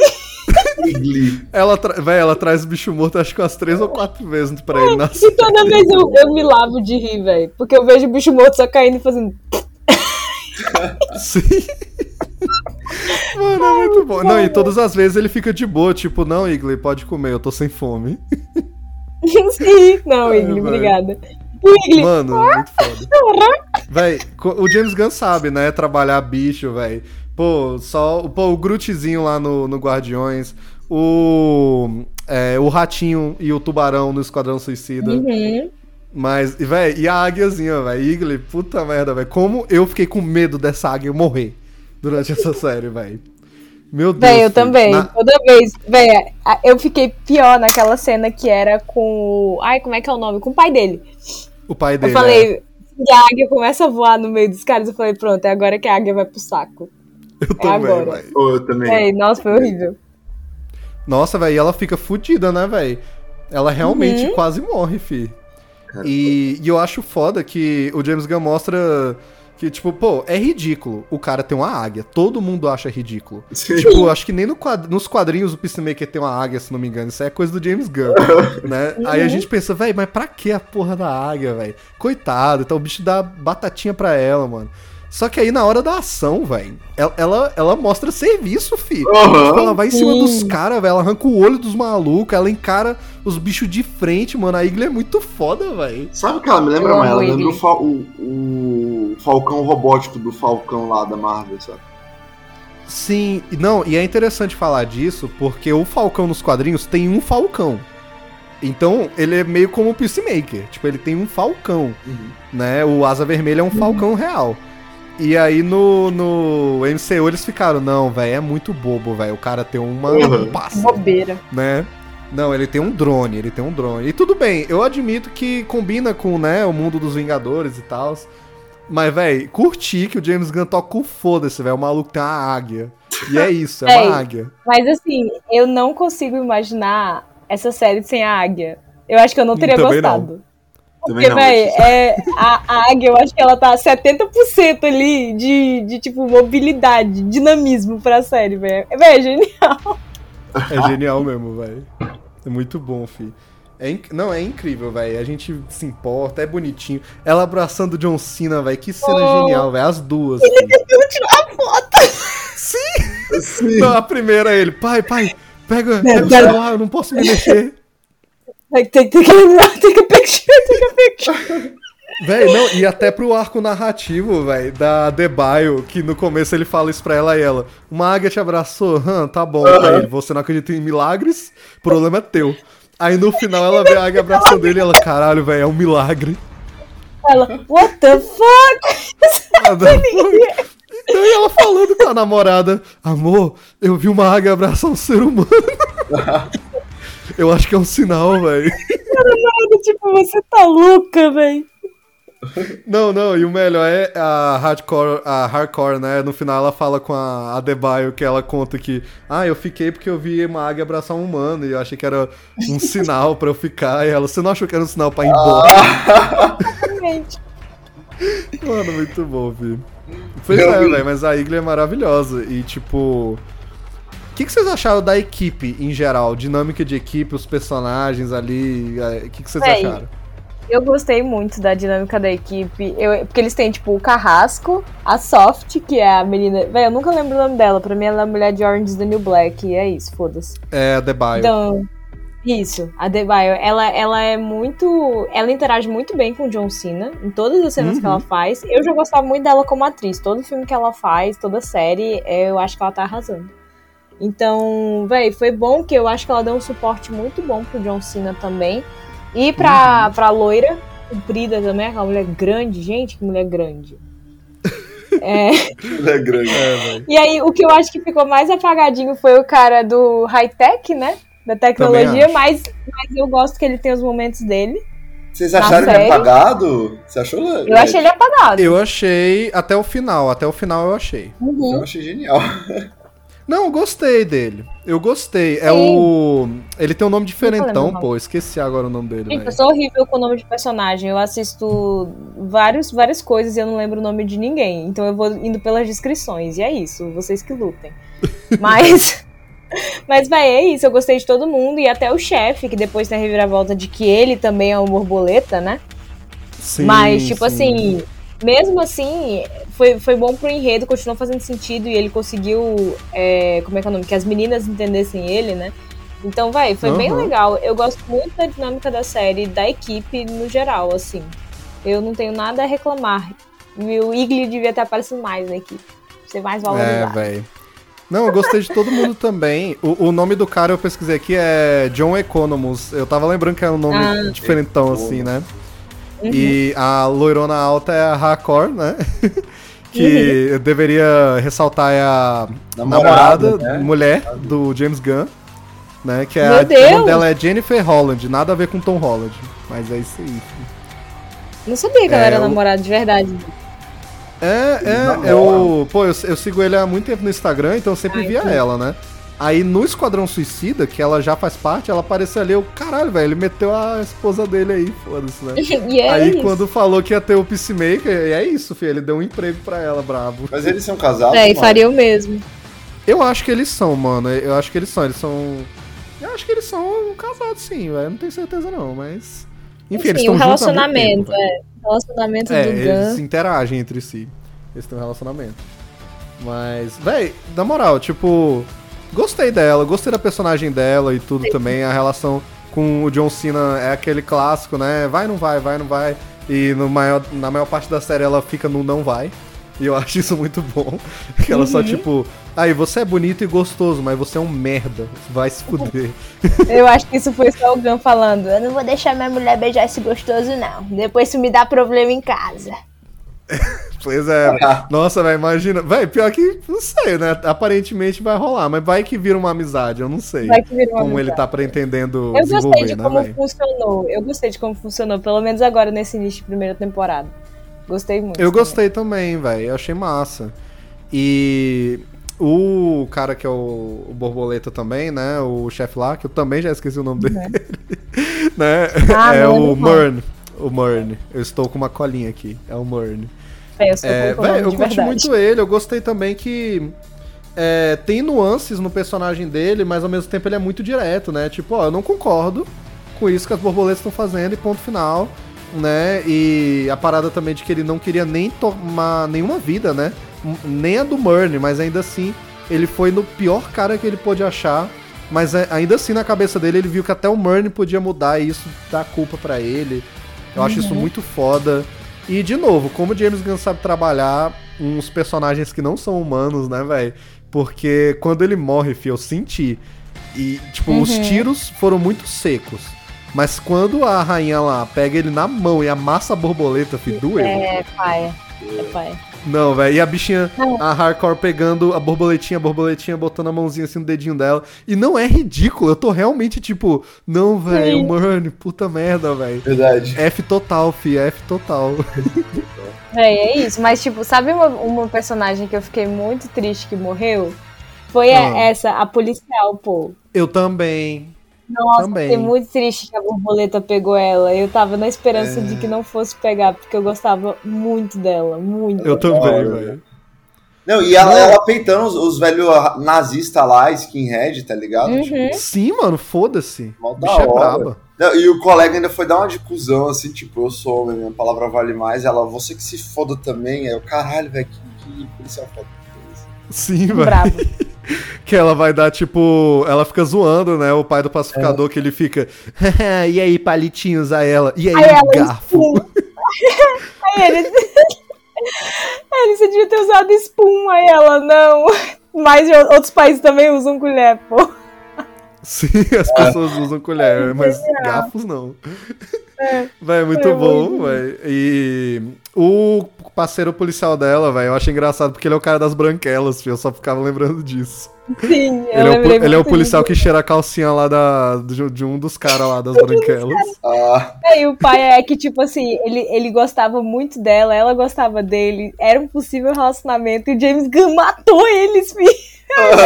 Ela, tra... véi, ela traz o bicho morto acho que umas três ou quatro vezes pra ele nascer. E toda vez eu, eu me lavo de rir, velho. Porque eu vejo o bicho morto só caindo e fazendo. Sim. Mano, é muito bom. Não, e todas as vezes ele fica de boa, tipo, não, Igley, pode comer, eu tô sem fome. (laughs) Sim. Não, véi. obrigada. O Wiggly. Mano, (laughs) muito foda. Véi, o James Gunn sabe, né? Trabalhar bicho, véi. Pô, só pô, o Grootzinho lá no, no Guardiões, o, é, o Ratinho e o Tubarão no Esquadrão Suicida. Uhum. Mas, e, véi, e a águiazinha, véi, Igley, puta merda, véi. Como eu fiquei com medo dessa águia morrer durante essa (laughs) série, véi. Meu Deus. Véi, eu filho. também. Na- Toda vez. Véi, eu fiquei pior naquela cena que era com. o- Ai, como é que é o nome? Com o pai dele. O pai Eu dele. é. falei. Se a águia começa a voar no meio dos caras, eu falei, pronto, é agora que a águia vai pro saco. Eu também. Pô, eu também. Véi, nossa, foi horrível. Nossa, velho, e ela fica fudida, né, velho? Ela realmente Uhum. quase morre, fi. E, e eu acho foda que o James Gunn mostra que, tipo, pô, é ridículo o cara ter uma águia. Todo mundo acha ridículo. Sim. Tipo, acho que nem no quad- nos quadrinhos o Peacemaker tem uma águia, se não me engano. Isso é coisa do James Gunn, (laughs) né? Aí a gente pensa, velho, mas pra que a porra da águia, velho? Coitado, então o bicho dá batatinha pra ela, mano. Só que aí na hora da ação, velho, ela, ela, ela mostra serviço, fi. Aham. Tipo, ela vai em cima Sim. dos caras, velho. Ela arranca o olho dos malucos, ela encara os bichos de frente, mano. A Igla é muito foda, velho. Sabe o que ela me lembra, mãe? Ela lembra o, o, o Falcão robótico do Falcão lá da Marvel, sabe? Sim, não, e é interessante falar disso, porque o Falcão nos quadrinhos tem um Falcão. Então, ele é meio como o Peacemaker. Tipo, ele tem um Falcão, né? O Asa Vermelha é um Falcão real. E aí no, no MCU eles ficaram, não, velho, é muito bobo, velho. O cara tem uma, Uhum. um pássaro. Bobeira. né? Não, ele tem um drone, ele tem um drone. E tudo bem, eu admito que combina com, né, o mundo dos Vingadores e tal. Mas, véi, curti que o James Gunn toca o foda-se, velho. O maluco tem uma águia. E é isso, é Véi, uma águia. Mas assim, eu não consigo imaginar essa série sem a águia. Eu acho que eu não teria Também não. gostado. Também Porque, véi, é, a, a águia, eu acho que ela tá 70% ali de, de, tipo, mobilidade, dinamismo pra série, velho. Véi, é genial. É genial mesmo, velho. É muito bom, fi. É inc- Não, é incrível, velho. A gente se importa, é bonitinho. Ela abraçando o John Cena, velho. Que cena Oh. genial, velho. As duas. fi. (laughs) Eu tirar a foto. Sim. Não, a primeira é ele. Pai, pai, pega, pega o celular, eu não posso me mexer. Tem, tem, tem que tem que picture, tem que picture. Véi, não, e até pro arco narrativo, véi, da Debaio, que no começo ele fala isso pra ela e ela. Uma águia te abraçou, hã, tá bom, pra ele. Você não acredita em milagres? Problema é teu. Aí no final ela vê a águia abraçando ele e ela, caralho, véi, é um milagre. Ela, what the fuck? Então, e ela falando com a namorada, amor, eu vi uma águia abraçar um ser humano. (laughs) Eu acho que é um sinal, velho. tipo, você tá louca, velho. Não, não, e o melhor é a hardcore, a hardcore, né? No final ela fala com a Adebayo que ela conta que, ah, eu fiquei porque eu vi uma águia abraçar um humano e eu achei que era um sinal pra eu ficar. E ela, você não achou que era um sinal pra ir embora? Realmente. Mano, muito bom, filho. Pois é, velho, mas a Igla é maravilhosa. E tipo. O que, que vocês acharam da equipe em geral? Dinâmica de equipe, os personagens ali. é, O que, que vocês acharam? Eu gostei muito da dinâmica da equipe. Eu- porque eles têm, tipo, o Carrasco, a Soft, que é a menina. Véi, eu nunca lembro o nome dela. Pra mim, ela é a mulher de Orange is the New Black. E é isso, foda-se. É, a Debaio. Então, isso, a Debaio, ela, ela é muito. Ela interage muito bem com o John Cena em todas as cenas que ela faz. Eu já gostava muito dela como atriz. Todo filme que ela faz, toda série, eu acho que ela tá arrasando. Então, véi, foi bom que eu acho que ela deu um suporte muito bom pro John Cena também. E pra, pra loira, comprida também, aquela mulher grande, gente, que mulher grande. (laughs) É. É grande. É, velho. E aí, o que eu acho que ficou mais apagadinho foi o cara do high-tech, né? Da tecnologia, mas, mas eu gosto que ele tem os momentos dele. Vocês acharam ele série? apagado? Você achou? Eu achei ele apagado. Eu achei até o final, até o final eu achei. Uhum. Eu achei genial. (laughs) Não, gostei dele. Eu gostei. É Sim. o. Ele tem um nome diferentão, nome. pô. Esqueci agora o nome dele, Gente, eu sou horrível com o nome de personagem. Eu assisto vários, várias coisas e eu não lembro o nome de ninguém. Então eu vou indo pelas descrições. E é isso, vocês que lutem. (laughs) Mas. (laughs) Mas, vai, é isso. Eu gostei de todo mundo. E até o chefe, que depois tem a reviravolta de que ele também é um borboleta, né? Sim, Mas, tipo sim. assim, mesmo assim, foi, foi bom pro enredo, continuou fazendo sentido e ele conseguiu, é, como é que é o nome? Que as meninas entendessem ele, né? Então, vai, foi bem Aham. legal. Eu gosto muito da dinâmica da série, da equipe no geral, assim. Eu não tenho nada a reclamar. E o Igli devia ter aparecido mais na equipe. Ser mais É, valorizado. velho. Não, eu gostei de todo mundo também. O, o nome do cara eu pesquisei aqui é John Economus. Eu tava lembrando que era um nome Ah. diferentão, assim, né? Uhum. E a loirona alta é a Hakor, né? (laughs) que eu deveria ressaltar é a namorada, Namorada, né? mulher do James Gunn, né? Que é Meu a, o Deus! nome dela é Jennifer Holland, nada a ver com Tom Holland. Mas é isso aí. Não sabia que ela É, era o- namorada de verdade. É, é, eu, pô, eu, eu sigo ele há muito tempo no Instagram, então eu sempre Ai, via que- ela, né? Aí no Esquadrão Suicida, que ela já faz parte, ela apareceu ali, eu, caralho, velho, ele meteu a esposa dele aí, foda-se, né? (laughs) e é aí isso. quando falou que ia ter o Peacemaker, e é isso, filho, ele deu um emprego pra ela, brabo. Mas eles são casados? É, e faria o mesmo. Eu acho que eles são, mano, eu acho que eles são, eles são... Eu acho que eles são casados sim, velho, não tenho certeza não, mas... Enfim, eles Sim, estão um juntos há muito relacionamento, tempo, velho. é. Relacionamento É, do eles Gun. interagem entre si. Eles têm um relacionamento. Mas, véi, na moral, tipo, gostei dela, gostei da personagem dela e tudo também. A relação com o John Cena é aquele clássico, né? Vai, não vai, vai, não vai. E no maior, na maior parte da série ela fica no não vai. E eu (laughs) acho isso muito bom. Que ela só, tipo, aí você é bonito e gostoso, mas você é um merda. Vai se fuder. (laughs) Eu acho que isso foi só o Gun falando. Eu não vou deixar minha mulher beijar esse gostoso, não. Depois isso me dá problema em casa. (laughs) Pois é. Nossa, velho, imagina. Véi, pior que, não sei, né? Aparentemente vai rolar, mas vai que vira uma amizade, eu não sei. Vai que vira uma como ele amizade. tá pretendendo Eu gostei desenvolver, de né, como funcionou. Eu gostei de como funcionou, pelo menos agora nesse início de primeira temporada. Gostei muito. Eu também. gostei também, velho. Eu achei massa. E o cara que é o, o Borboleta também, né? O chefe lá, que eu também já esqueci o nome dele. (laughs) né? Ah, é o. Murn. O Murn. Eu estou com uma colinha aqui. É o Murn. É, eu sou É, com o véi, nome eu de curti muito ele, eu gostei também que é, tem nuances no personagem dele, mas ao mesmo tempo ele é muito direto, né? Tipo, ó, eu não concordo com isso que as borboletas estão fazendo e ponto final, né? E a parada também de que ele não queria nem tomar nenhuma vida, né? Nem a do Murn, mas ainda assim ele foi no pior cara que ele pôde achar. Mas é, ainda assim, na cabeça dele, ele viu que até o Murn podia mudar e isso dá culpa pra ele. Eu acho isso muito foda. E, de novo, como o James Gunn sabe trabalhar uns personagens que não são humanos, né, velho? Porque quando ele morre, fi, eu senti. E, tipo, os tiros foram muito secos. Mas quando a rainha lá pega ele na mão e amassa a borboleta, fi, doeu. É, paia. É paia. Não, velho. E a bichinha, a hardcore pegando a borboletinha, a borboletinha, botando a mãozinha assim no dedinho dela. E não é ridículo. Eu tô realmente tipo, não, velho, mano, puta merda, velho. Verdade. F total, fi, F total. (laughs) É, é isso. Mas, tipo, sabe uma, uma personagem que eu fiquei muito triste que morreu? Foi Ah. a- essa, a policial, pô. Eu também. Nossa, Também. fiquei muito triste que a borboleta pegou ela. Eu tava na esperança É. de que não fosse pegar, porque eu gostava muito dela. Muito. Eu também, velho. Não, e ela, ela peitando os, os velhos nazistas lá, skinhead, tá ligado? Uhum. Tipo, Sim, mano, foda-se. Bicha é hora. braba. não, e o colega ainda foi dar uma de cuzão, assim, tipo, eu sou homem, minha palavra vale mais. Ela, você que se foda também. Aí eu, caralho, velho, que, que policial foda. Sim, velho. Bravo. (laughs) (laughs) Que ela vai dar, tipo. Ela fica zoando, né? O pai do pacificador, que ele fica. (laughs) e aí, palitinhos a ela. E aí, Aí ela, garfo. Spum. (laughs) Aí ele. Ele, você devia ter usado Spum. Aí ela, não. Mas outros países também usam colher, pô. Sim, as pessoas usam colher, mas garfos não. É muito Foi bom, muito véi. E o parceiro policial dela, velho, eu acho engraçado porque ele é o cara das branquelas, filho. Eu só ficava lembrando disso. Sim, eu Ele é, o, ele é o policial que cheira a calcinha lá da, de, de um dos caras lá das (laughs) branquelas. Ah, E o pai é que, tipo assim, ele, ele gostava muito dela, ela gostava dele, era um possível relacionamento e o James Gunn matou eles, filho. (laughs)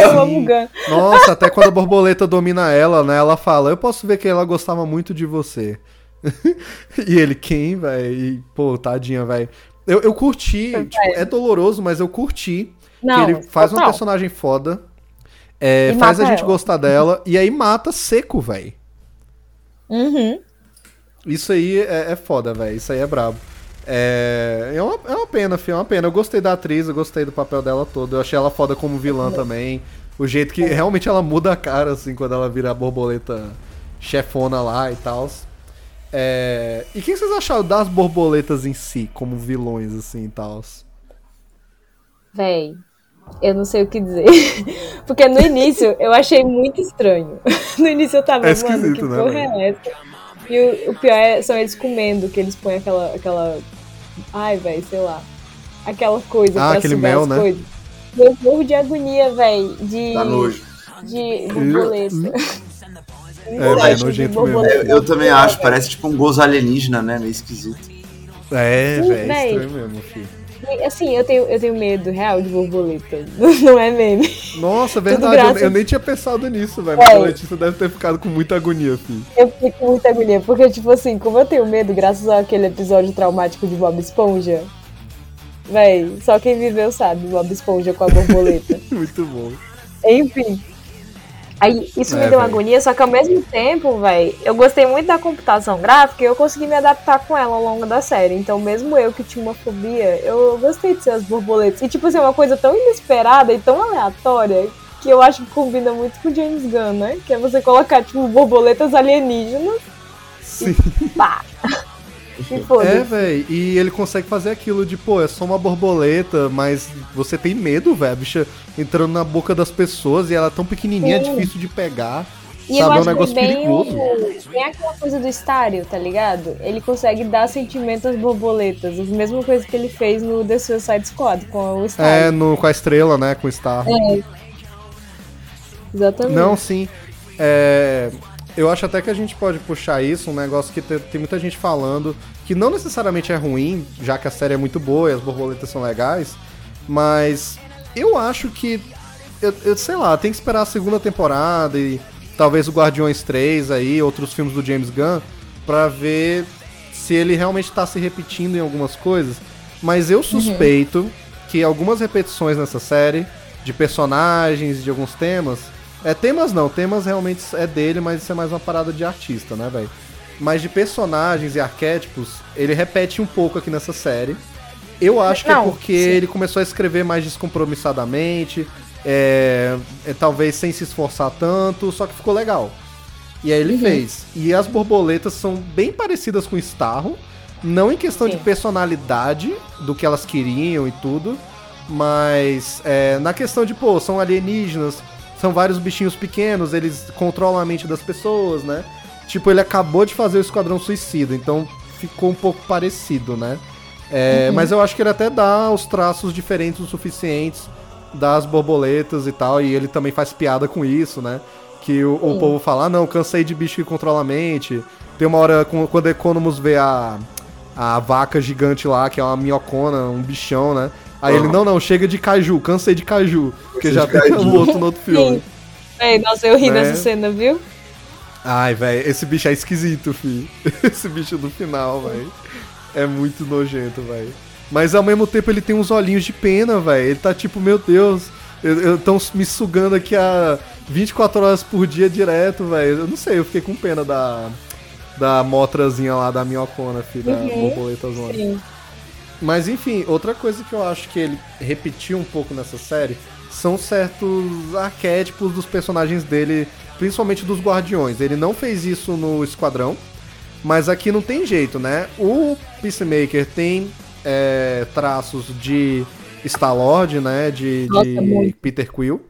Eu amo o Gunn. Nossa, até quando a borboleta domina ela, né? Ela fala, eu posso ver que ela gostava muito de você. (laughs) e ele, quem, velho? E, pô, tadinha, velho. Eu, eu curti, tipo, é doloroso, mas eu curti Não, que ele faz uma total. personagem foda, é, faz a gente ela. gostar dela, e aí mata seco, velho. Uhum. Isso aí é, é foda, velho. Isso aí é brabo. É, é, uma, é uma pena, filho, é uma pena. Eu gostei da atriz, eu gostei do papel dela todo. Eu achei ela foda como vilã também. O jeito que realmente ela muda a cara, assim, quando ela vira a borboleta chefona lá e tal. É, e o que vocês acharam das borboletas em si, como vilões, assim e tal? Véi, eu não sei o que dizer. (laughs) Porque no início eu achei muito estranho. (laughs) No início eu tava, É mano, que né, porra véi? é essa? E o, o pior é, são eles comendo, que eles põem aquela. aquela ai, velho, sei lá. Aquela coisa Ah, pra aquele mel, as né? coisas. Eu morro de agonia, velho, de. dá nojo. De borboleta. (laughs) É, de nojento borboleta. Eu, eu também acho, parece tipo um gozo alienígena, né? Meio esquisito. É, velho, véi. estranho mesmo, filho. Assim, eu tenho, eu tenho medo real de borboleta. (laughs) Não é meme. Nossa, verdade, eu, eu nem tinha pensado nisso, velho. É. Mas a Letícia deve ter ficado com muita agonia, filho. Eu fiquei com muita agonia, porque, tipo assim, como eu tenho medo, graças àquele episódio traumático de Bob Esponja, véi, só quem viveu sabe, Bob Esponja com a borboleta. (laughs) Muito bom. Enfim. Aí, isso É, me deu uma agonia, só que ao mesmo tempo, véi, eu gostei muito da computação gráfica e eu consegui me adaptar com ela ao longo da série. Então, mesmo eu que tinha uma fobia, eu gostei de ser as borboletas. E, tipo assim, é uma coisa tão inesperada e tão aleatória que eu acho que combina muito com o James Gunn, né? Que é você colocar, tipo, borboletas alienígenas Sim. pá. (laughs) E É, velho, e ele consegue fazer aquilo de, pô, é só uma borboleta, mas você tem medo, velho, a bicha entrando na boca das pessoas e ela é tão pequenininha, é Sim. difícil de pegar. E eu sabe, é um acho negócio que bem, perigoso. bem aquela coisa do estário, tá ligado? Ele consegue dar sentimento às borboletas. A mesma coisa que ele fez no The Suicide Squad com o É, estário. no, com a estrela, né, com o Star. Exatamente. Não, sim. É, eu acho até que a gente pode puxar isso, um negócio que tem, tem muita gente falando, que não necessariamente é ruim, já que a série é muito boa e as borboletas são legais, mas eu acho que, eu, eu sei lá, tem que esperar a segunda temporada e talvez o Guardiões 3 aí, outros filmes do James Gunn, pra ver se ele realmente tá se repetindo em algumas coisas. Mas eu suspeito que algumas repetições nessa série, de personagens, de alguns temas, é, temas não, temas realmente é dele, mas isso é mais uma parada de artista, né, velho? Mas de personagens e arquétipos, ele repete um pouco aqui nessa série. Eu acho que é Não, porque sim. ele começou a escrever mais descompromissadamente, é, é, talvez sem se esforçar tanto, só que ficou legal. E aí ele Uhum. fez. E as borboletas são bem parecidas com o Starro, Não em questão de Sim. personalidade, do que elas queriam e tudo, mas é, na questão de, pô, são alienígenas, são vários bichinhos pequenos, eles controlam a mente das pessoas, né? Tipo, ele acabou de fazer o Esquadrão Suicida, então ficou um pouco parecido, né? É, Mas eu acho que ele até dá os traços diferentes o suficientes das borboletas e tal, e ele também faz piada com isso, né? Que o, o povo fala, ah, não, cansei de bicho que controla a mente. Tem uma hora quando o Economus vê a, a vaca gigante lá, que é uma minhocona, um bichão, né? Aí ele, não, não, chega de caju, cansei de caju. Porque já tem caju. um outro no outro filme. Sim. Ei, nossa, eu ri Né? nessa cena, viu? Ai, velho, esse bicho é esquisito, fi. (laughs) Esse bicho do final, velho. É muito nojento, velho. Mas ao mesmo tempo ele tem uns olhinhos de pena, velho. Ele tá tipo, meu Deus, eu, eu tão me sugando aqui há 24 horas por dia direto, velho. Eu não sei, eu fiquei com pena da da motrazinha lá da minhocona, fi, da Uhum. borboleta zona. Sim. Mas enfim, outra coisa que eu acho que ele repetiu um pouco nessa série são certos arquétipos dos personagens dele, principalmente dos Guardiões. Ele não fez isso no Esquadrão, mas aqui não tem jeito, né? O Peacemaker tem é, traços de Star-Lord, né? De, de. Peter Quill.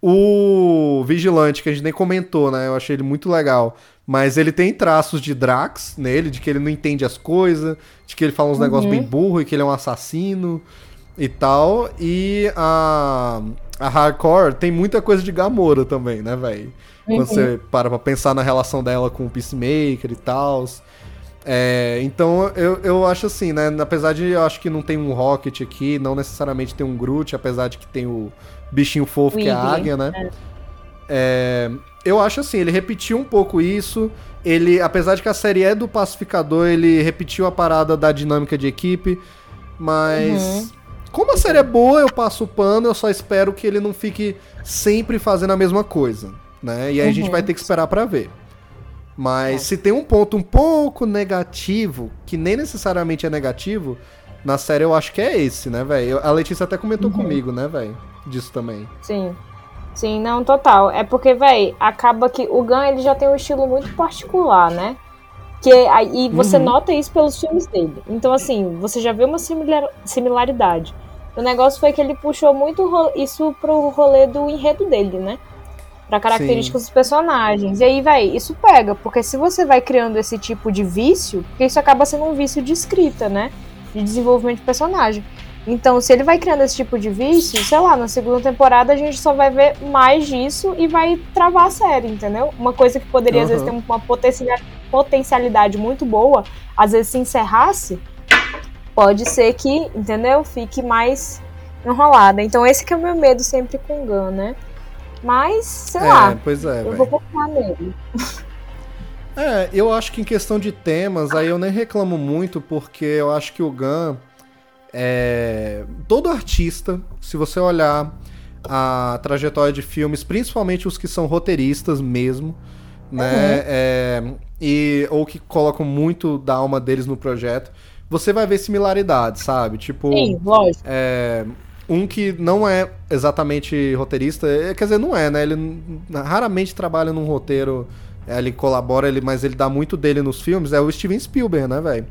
O Vigilante, que a gente nem comentou, né? Eu achei ele muito legal. Mas ele tem traços de Drax nele, de que ele não entende as coisas, de que ele fala uns negócios bem burro e que ele é um assassino e tal. E a, a Hardcore tem muita coisa de Gamora também, né, velho? Quando você para pra pensar na relação dela com o Peacemaker e tal. É, então eu, eu acho assim, né? Apesar de eu acho que não tem um Rocket aqui, não necessariamente tem um Groot, apesar de que tem o bichinho fofo que é a águia, né? É, eu acho assim, ele repetiu um pouco isso. Ele, apesar de que a série é do pacificador, ele repetiu a parada da dinâmica de equipe, mas Uhum. como a série é boa, eu passo o pano, eu só espero que ele não fique sempre fazendo a mesma coisa, né? E aí a gente Uhum. vai ter que esperar pra ver. Mas se tem um ponto um pouco negativo, que nem necessariamente é negativo, na série eu acho que é esse, né, velho? A Letícia até comentou Uhum. comigo, né, velho? Disso também. Sim. Sim, não, total. É porque, véi, acaba que o Gun ele já tem um estilo muito particular, né? Que, aí- e você Uhum. nota isso pelos filmes dele. Então, assim, você já vê uma similar- similaridade. O negócio foi que ele puxou muito isso pro rolê do enredo dele, né? Pra características dos personagens. E aí, véi, isso pega, porque se você vai criando esse tipo de vício, porque isso acaba sendo um vício de escrita, né? De desenvolvimento de personagem. Então, se ele vai criando esse tipo de vício, sei lá, na segunda temporada a gente só vai ver mais disso e vai travar a série, entendeu? Uma coisa que poderia, às vezes, ter Uhum. uma potencia- potencialidade muito boa, às vezes se encerrasse, pode ser que, entendeu? Fique mais enrolada. Então, esse que é o meu medo sempre com o Gun, né? Mas, sei é, lá, pois é, eu vou confiar nele. É, eu acho que em questão de temas, aí eu nem reclamo muito, porque eu acho que o Gun é. Todo artista, se você olhar a trajetória de filmes, principalmente os que são roteiristas mesmo, né? é, e, ou que colocam muito da alma deles no projeto, você vai ver similaridades, sabe? Tipo. Sim, lógico. É, um que não é exatamente roteirista, é, quer dizer, não é, né? Ele raramente trabalha num roteiro, ele colabora, ele, mas ele dá muito dele nos filmes, é o Steven Spielberg, né, velho?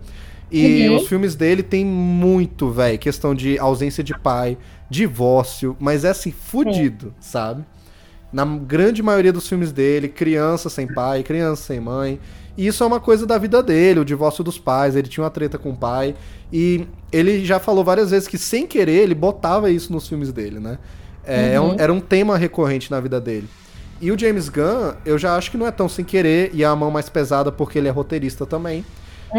E Uhum. os filmes dele tem muito, velho, questão de ausência de pai, divórcio, mas é assim, fudido, sabe? Na grande maioria dos filmes dele, criança sem pai, criança sem mãe. E isso é uma coisa da vida dele, o divórcio dos pais, ele tinha uma treta com o pai. E ele já falou várias vezes que, sem querer, ele botava isso nos filmes dele, né? É, é um- era um tema recorrente na vida dele. E o James Gunn, eu já acho que não é tão sem querer, e é a mão mais pesada porque ele é roteirista também.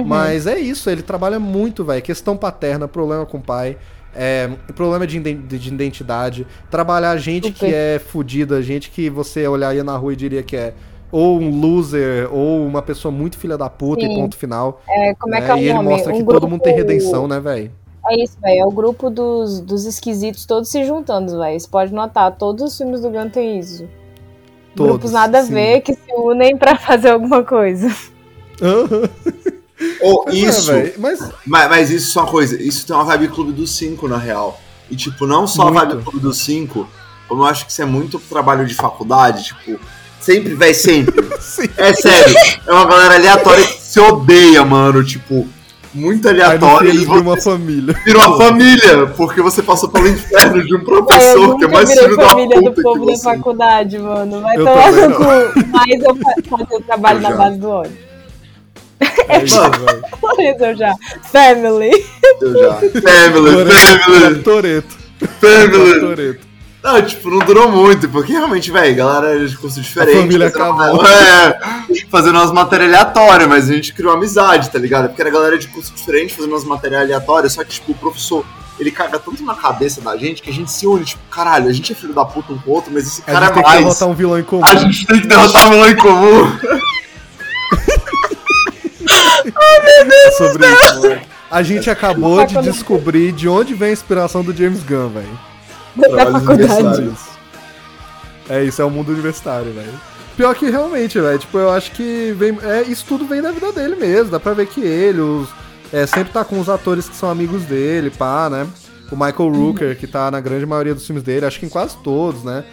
Mas é isso, ele trabalha muito, velho. Questão paterna, problema com o pai, é, problema de, de identidade, trabalhar gente Super. que é fodida, gente que você olharia na rua e diria que é ou um loser, ou uma pessoa muito filha da puta e Sim. ponto final. É, como é né? que é o e ele nome? mostra Um que todo grupo- mundo tem redenção, né, velho? É isso, velho. É o grupo dos, dos esquisitos todos se juntando, velho. Você pode notar, todos os filmes do Gun tem isso. Todos, Grupos nada a sim. ver que se unem pra (laughs) fazer alguma coisa. Aham. Ou é, isso, velho, mas mas, mas isso é uma coisa, isso tem uma vibe Clube dos Cinco, na real. E, tipo, não só Muito. a vibe Clube dos Cinco, como eu acho que isso é muito trabalho de faculdade, tipo, sempre, vai sempre. (laughs) É sério, é uma galera aleatória que se odeia, mano, tipo, muito aleatória eles viram uma família. virou uma família, porque você passou pelo inferno de um eu professor que é mais filho da família do povo da faculdade, mano. Vai Eu tomar no cu. Mas eu fa- fazer o trabalho Eu na base do ódio. É isso, Mano. velho. Por isso eu já. Family. Eu já. Family, (laughs) family, Toreto. family. Toreto. Não, tipo, não durou muito, porque realmente, velho, galera de curso diferente. A família acabou. (laughs) É, fazendo umas matérias aleatórias, mas a gente criou amizade, tá ligado? Porque era galera de curso diferente fazendo umas matérias aleatórias, só que, tipo, o professor, ele caga tanto na cabeça da gente que a gente se une, tipo, caralho, a gente é filho da puta um com o outro, mas esse A cara gente é tem que mais. derrotar um vilão em comum. A gente tem que derrotar o vilão em comum. (laughs) É sobre isso, mano. A gente acabou de descobrir de onde vem a inspiração do James Gunn, velho. Da faculdade. É isso, é o mundo universitário, velho. Pior que realmente, velho, tipo, eu acho que vem, é, isso tudo vem da vida dele mesmo. Dá pra ver que ele os, é, sempre tá com os atores que são amigos dele, pá, né? O Michael Rooker, que tá na grande maioria dos filmes dele, acho que em quase todos, né?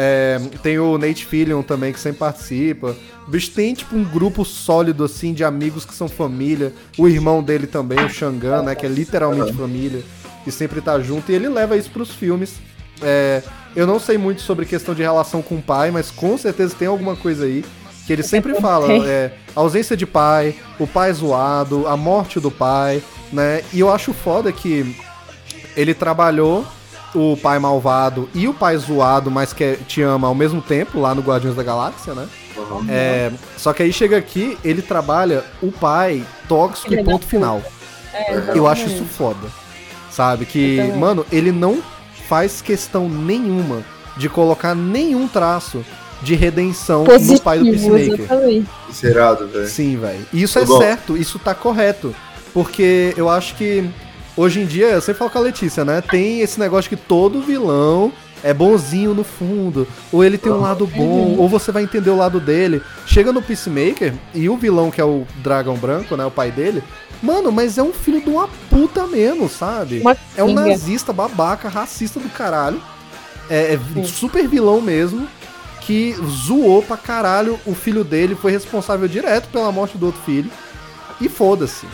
É, tem o Nate Fillion também, que sempre participa. O bicho tem, tipo, um grupo sólido, assim, de amigos que são família. O irmão dele também, o Shangan, né? Que é literalmente família. E sempre tá junto. E ele leva isso pros filmes. É, eu não sei muito sobre questão de relação com o pai, mas com certeza tem alguma coisa aí. Que ele sempre (laughs) fala, é, ausência de pai, o pai zoado, a morte do pai, né? E eu acho foda que ele trabalhou o pai malvado e o pai zoado, mas que é- te ama ao mesmo tempo, lá no Guardiões da Galáxia, né? Uhum. É, só que aí chega aqui, ele trabalha o pai tóxico Filho e ponto final. É, Eu acho isso foda. Sabe? Que, mano, ele não faz questão nenhuma de colocar nenhum traço de redenção no pai do Positivo, Peacemaker. Isso é velho. Sim, velho. E isso é gosto. certo, isso tá correto. Porque eu acho que hoje em dia, eu sempre falo com a Letícia, né? Tem esse negócio que todo vilão é bonzinho no fundo, ou ele tem um lado bom, ou você vai entender o lado dele. Chega no Peacemaker e o vilão, que é o Dragão Branco, né? O pai dele. Mano, mas é um filho de uma puta mesmo, sabe? É um kinga. nazista, babaca, racista do caralho. É, é super vilão mesmo. Que zoou pra caralho o filho dele, foi responsável direto pela morte do outro filho. E foda-se.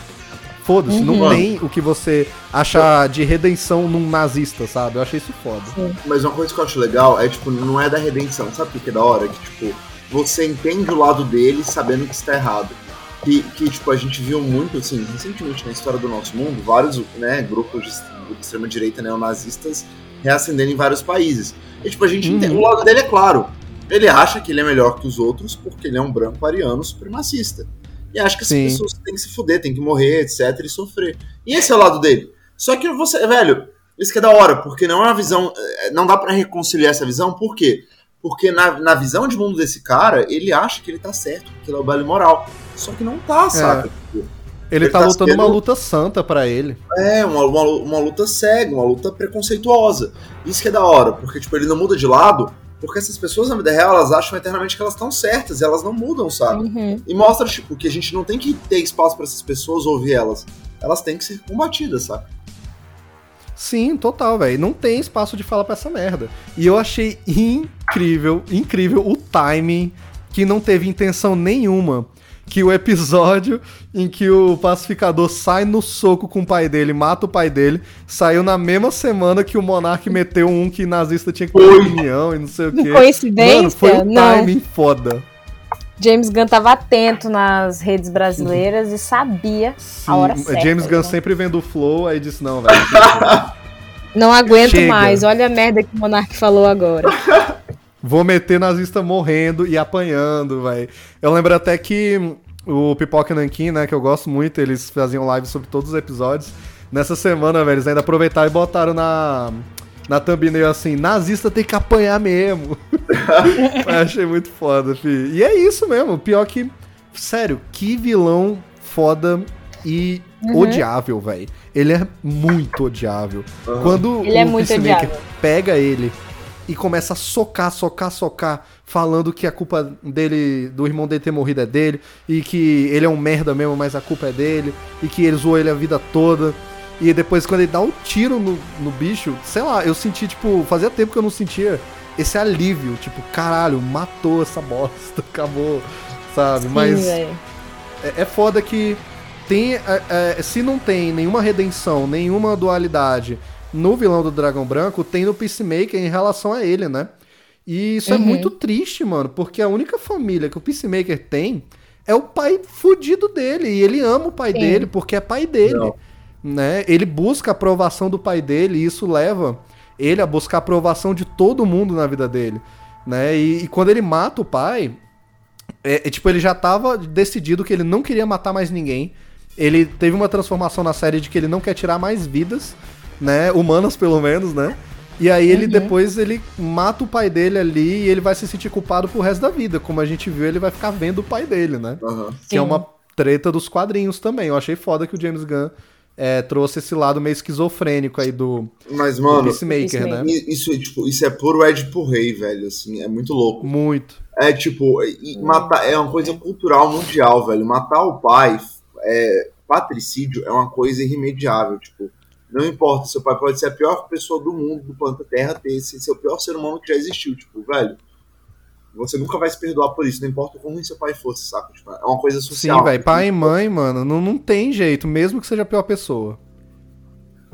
Foda-se, não Uhum. tem o que você achar de redenção num nazista, sabe? Eu achei isso foda. Mas uma coisa que eu acho legal é, tipo, não é da redenção. Sabe o que é da hora? Que, tipo, você entende o lado dele sabendo que está errado. Que, que, tipo, a gente viu muito, assim, recentemente na história do nosso mundo, vários, né, grupos de de extrema-direita neonazistas reacendendo em vários países. E, tipo, a gente Uhum. entende, o lado dele é claro. Ele acha que ele é melhor que os outros porque ele é um branco ariano supremacista. E acha que as Sim. pessoas têm que se fuder, têm que morrer, etc, e sofrer. E esse é o lado dele. Só que você, velho, isso que é da hora, porque não é uma visão. eh, Não dá pra reconciliar essa visão, por quê? Porque na, na visão de mundo desse cara, ele acha que ele tá certo, que ele é o belo moral. Só que não tá, saca? Tipo, Ele, Ele tá, tá lutando sendo- uma luta santa pra ele. É, uma, uma, uma luta cega, uma luta preconceituosa. Isso que é da hora, porque tipo, ele não muda de lado, porque essas pessoas na vida real, elas acham eternamente que elas estão certas, e elas não mudam, sabe? Uhum. E mostra, tipo, que a gente não tem que ter espaço pra essas pessoas ouvir elas. Elas têm que ser combatidas, sabe? Sim, total, velho. Não tem espaço de falar pra essa merda. E eu achei incrível, incrível o timing que não teve intenção nenhuma. Que o episódio em que o pacificador sai no soco com o pai dele, mata o pai dele, saiu na mesma semana que o Monark meteu um que nazista tinha que ter opinião e não sei o quê. Coincidência? Mano, foi um Não. timing foda. James Gunn tava atento nas redes brasileiras e sabia Sim, a hora certa. James Gunn né? sempre vendo o flow, aí disse, não, velho. Não (laughs) aguento Chega. mais. Olha a merda que o Monark falou agora. (laughs) Vou meter nazista morrendo e apanhando, velho. Eu lembro até que o Pipoca Nankin, né, que eu gosto muito, eles faziam live sobre todos os episódios. Nessa semana, velho, eles ainda aproveitaram e botaram na, na thumbnail assim, nazista tem que apanhar mesmo. (laughs) eu achei muito foda, fi. E é isso mesmo, pior que, sério, que vilão foda e Uhum. odiável, velho. Ele é muito odiável. Quando Ele é o muito Peacemaker odiável. pega ele e começa a socar, socar, socar, falando que a culpa dele, do irmão dele ter morrido é dele, e que ele é um merda mesmo, mas a culpa é dele, e que ele zoou ele a vida toda. E depois, quando ele dá um tiro no, no bicho, sei lá, eu senti, tipo, fazia tempo que eu não sentia esse alívio, tipo, caralho, matou essa bosta, (laughs) acabou, sabe? Sim, mas é, é foda que tem, é, é, se não tem nenhuma redenção, nenhuma dualidade no vilão do Dragão Branco, tem no Peacemaker em relação a ele, né? E isso é Uhum. muito triste, mano, porque a única família que o Peacemaker tem é o pai fudido dele. E ele ama o pai Sim. dele porque é pai dele. Não. Né? Ele busca a aprovação do pai dele e isso leva ele a buscar a aprovação de todo mundo na vida dele. Né? E, e quando ele mata o pai, é, é, tipo, ele já tava decidido que ele não queria matar mais ninguém. Ele teve uma transformação na série de que ele não quer tirar mais vidas, né? Humanas, pelo menos, né? E aí ele depois ele mata o pai dele ali e ele vai se sentir culpado pro resto da vida. Como a gente viu, ele vai ficar vendo o pai dele, né? Aham. Que é uma treta dos quadrinhos também. Eu achei foda que o James Gunn é, trouxe esse lado meio esquizofrênico aí do, Mas, do mano, Peacemaker, né? Peacemaker. i- isso, é, tipo, isso é puro Ed pro rei, velho, assim, é muito louco. Muito. É tipo, matar é uma coisa cultural mundial, velho. Matar o pai, é, patricídio é uma coisa irremediável, tipo, não importa, seu pai pode ser a pior pessoa do mundo, do planeta Terra, ter esse ser o pior ser humano que já existiu, tipo, velho. Você nunca vai se perdoar por isso, não importa o quão ruim seu pai fosse, saca? Tipo, é uma coisa social. Sim, velho. Pai e mãe, mano, não, não tem jeito, mesmo que seja a pior pessoa.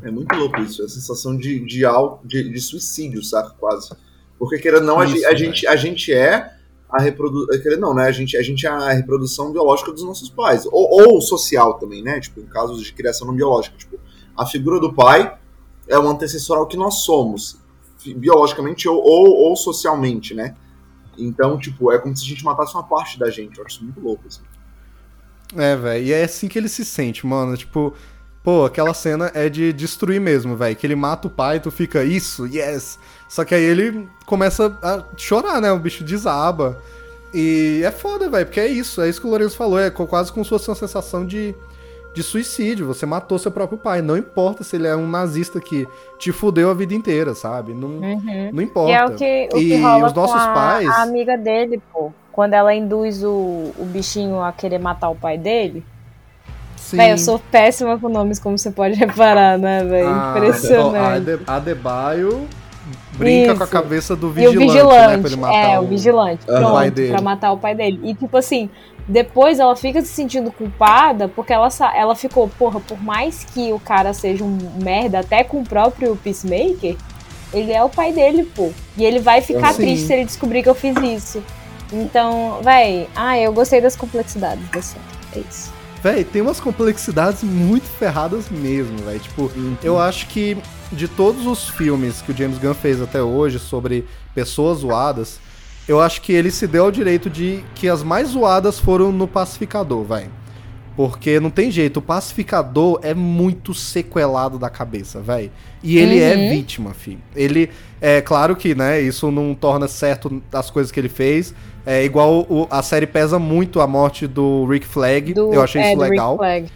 É muito louco isso, a sensação de, de, de, de suicídio, saca? Quase. Porque, querendo não, a, Isso, gente, a, velho. gente, a gente é a reprodução. Querendo não, né? A gente, a gente é a reprodução biológica dos nossos pais. Ou, ou social também, né? Tipo, em casos de criação não biológica. Tipo, a figura do pai é o antecessor ao que nós somos, biologicamente ou, ou, ou socialmente, né? Então, tipo, é como se a gente matasse uma parte da gente. Eu acho isso muito louco, assim. É, velho. E é assim que ele se sente, mano. Tipo, pô, aquela cena é de destruir mesmo, velho. Que ele mata o pai, tu fica, isso, yes. Só que aí ele começa a chorar, né? O bicho desaba. E é foda, velho, porque é isso. É isso que o Lourenço falou. É quase fosse uma sensação de, de suicídio. Você matou seu próprio pai. Não importa se ele é um nazista que te fudeu a vida inteira, sabe? Não, Uhum. não importa. E é o que, o que rola os nossos a, pais- a amiga dele, pô. Quando ela induz o, o bichinho a querer matar o pai dele. Sim. Véi, eu sou péssima com nomes, como você pode reparar, né, velho? Ah, Impressionante. Adebayo brinca com a Isso. cabeça do E o vigilante, né? vigilante, Pra ele matar é, o vigilante, Aham. pronto, pai dele. pra matar o pai dele. E tipo assim, depois ela fica se sentindo culpada porque ela, ela ficou, porra, por mais que o cara seja um merda, até com o próprio Peacemaker, ele é o pai dele, pô. E ele vai ficar Sim. triste se ele descobrir que eu fiz isso. Então, véi, ah, eu gostei das complexidades da série. É isso. Véi, tem umas complexidades muito ferradas mesmo, véi. Tipo, eu acho que de todos os filmes que o James Gunn fez até hoje sobre pessoas zoadas, eu acho que ele se deu ao direito de que as mais zoadas foram no Pacificador, véi. Porque não tem jeito, o Pacificador é muito sequelado da cabeça, véi. E ele é Uhum. vítima, filho. Ele, é claro que, né, isso não torna certo as coisas que ele fez. É igual o- a série pesa muito a morte do Rick Flag. Do, eu achei é, isso legal. Flag.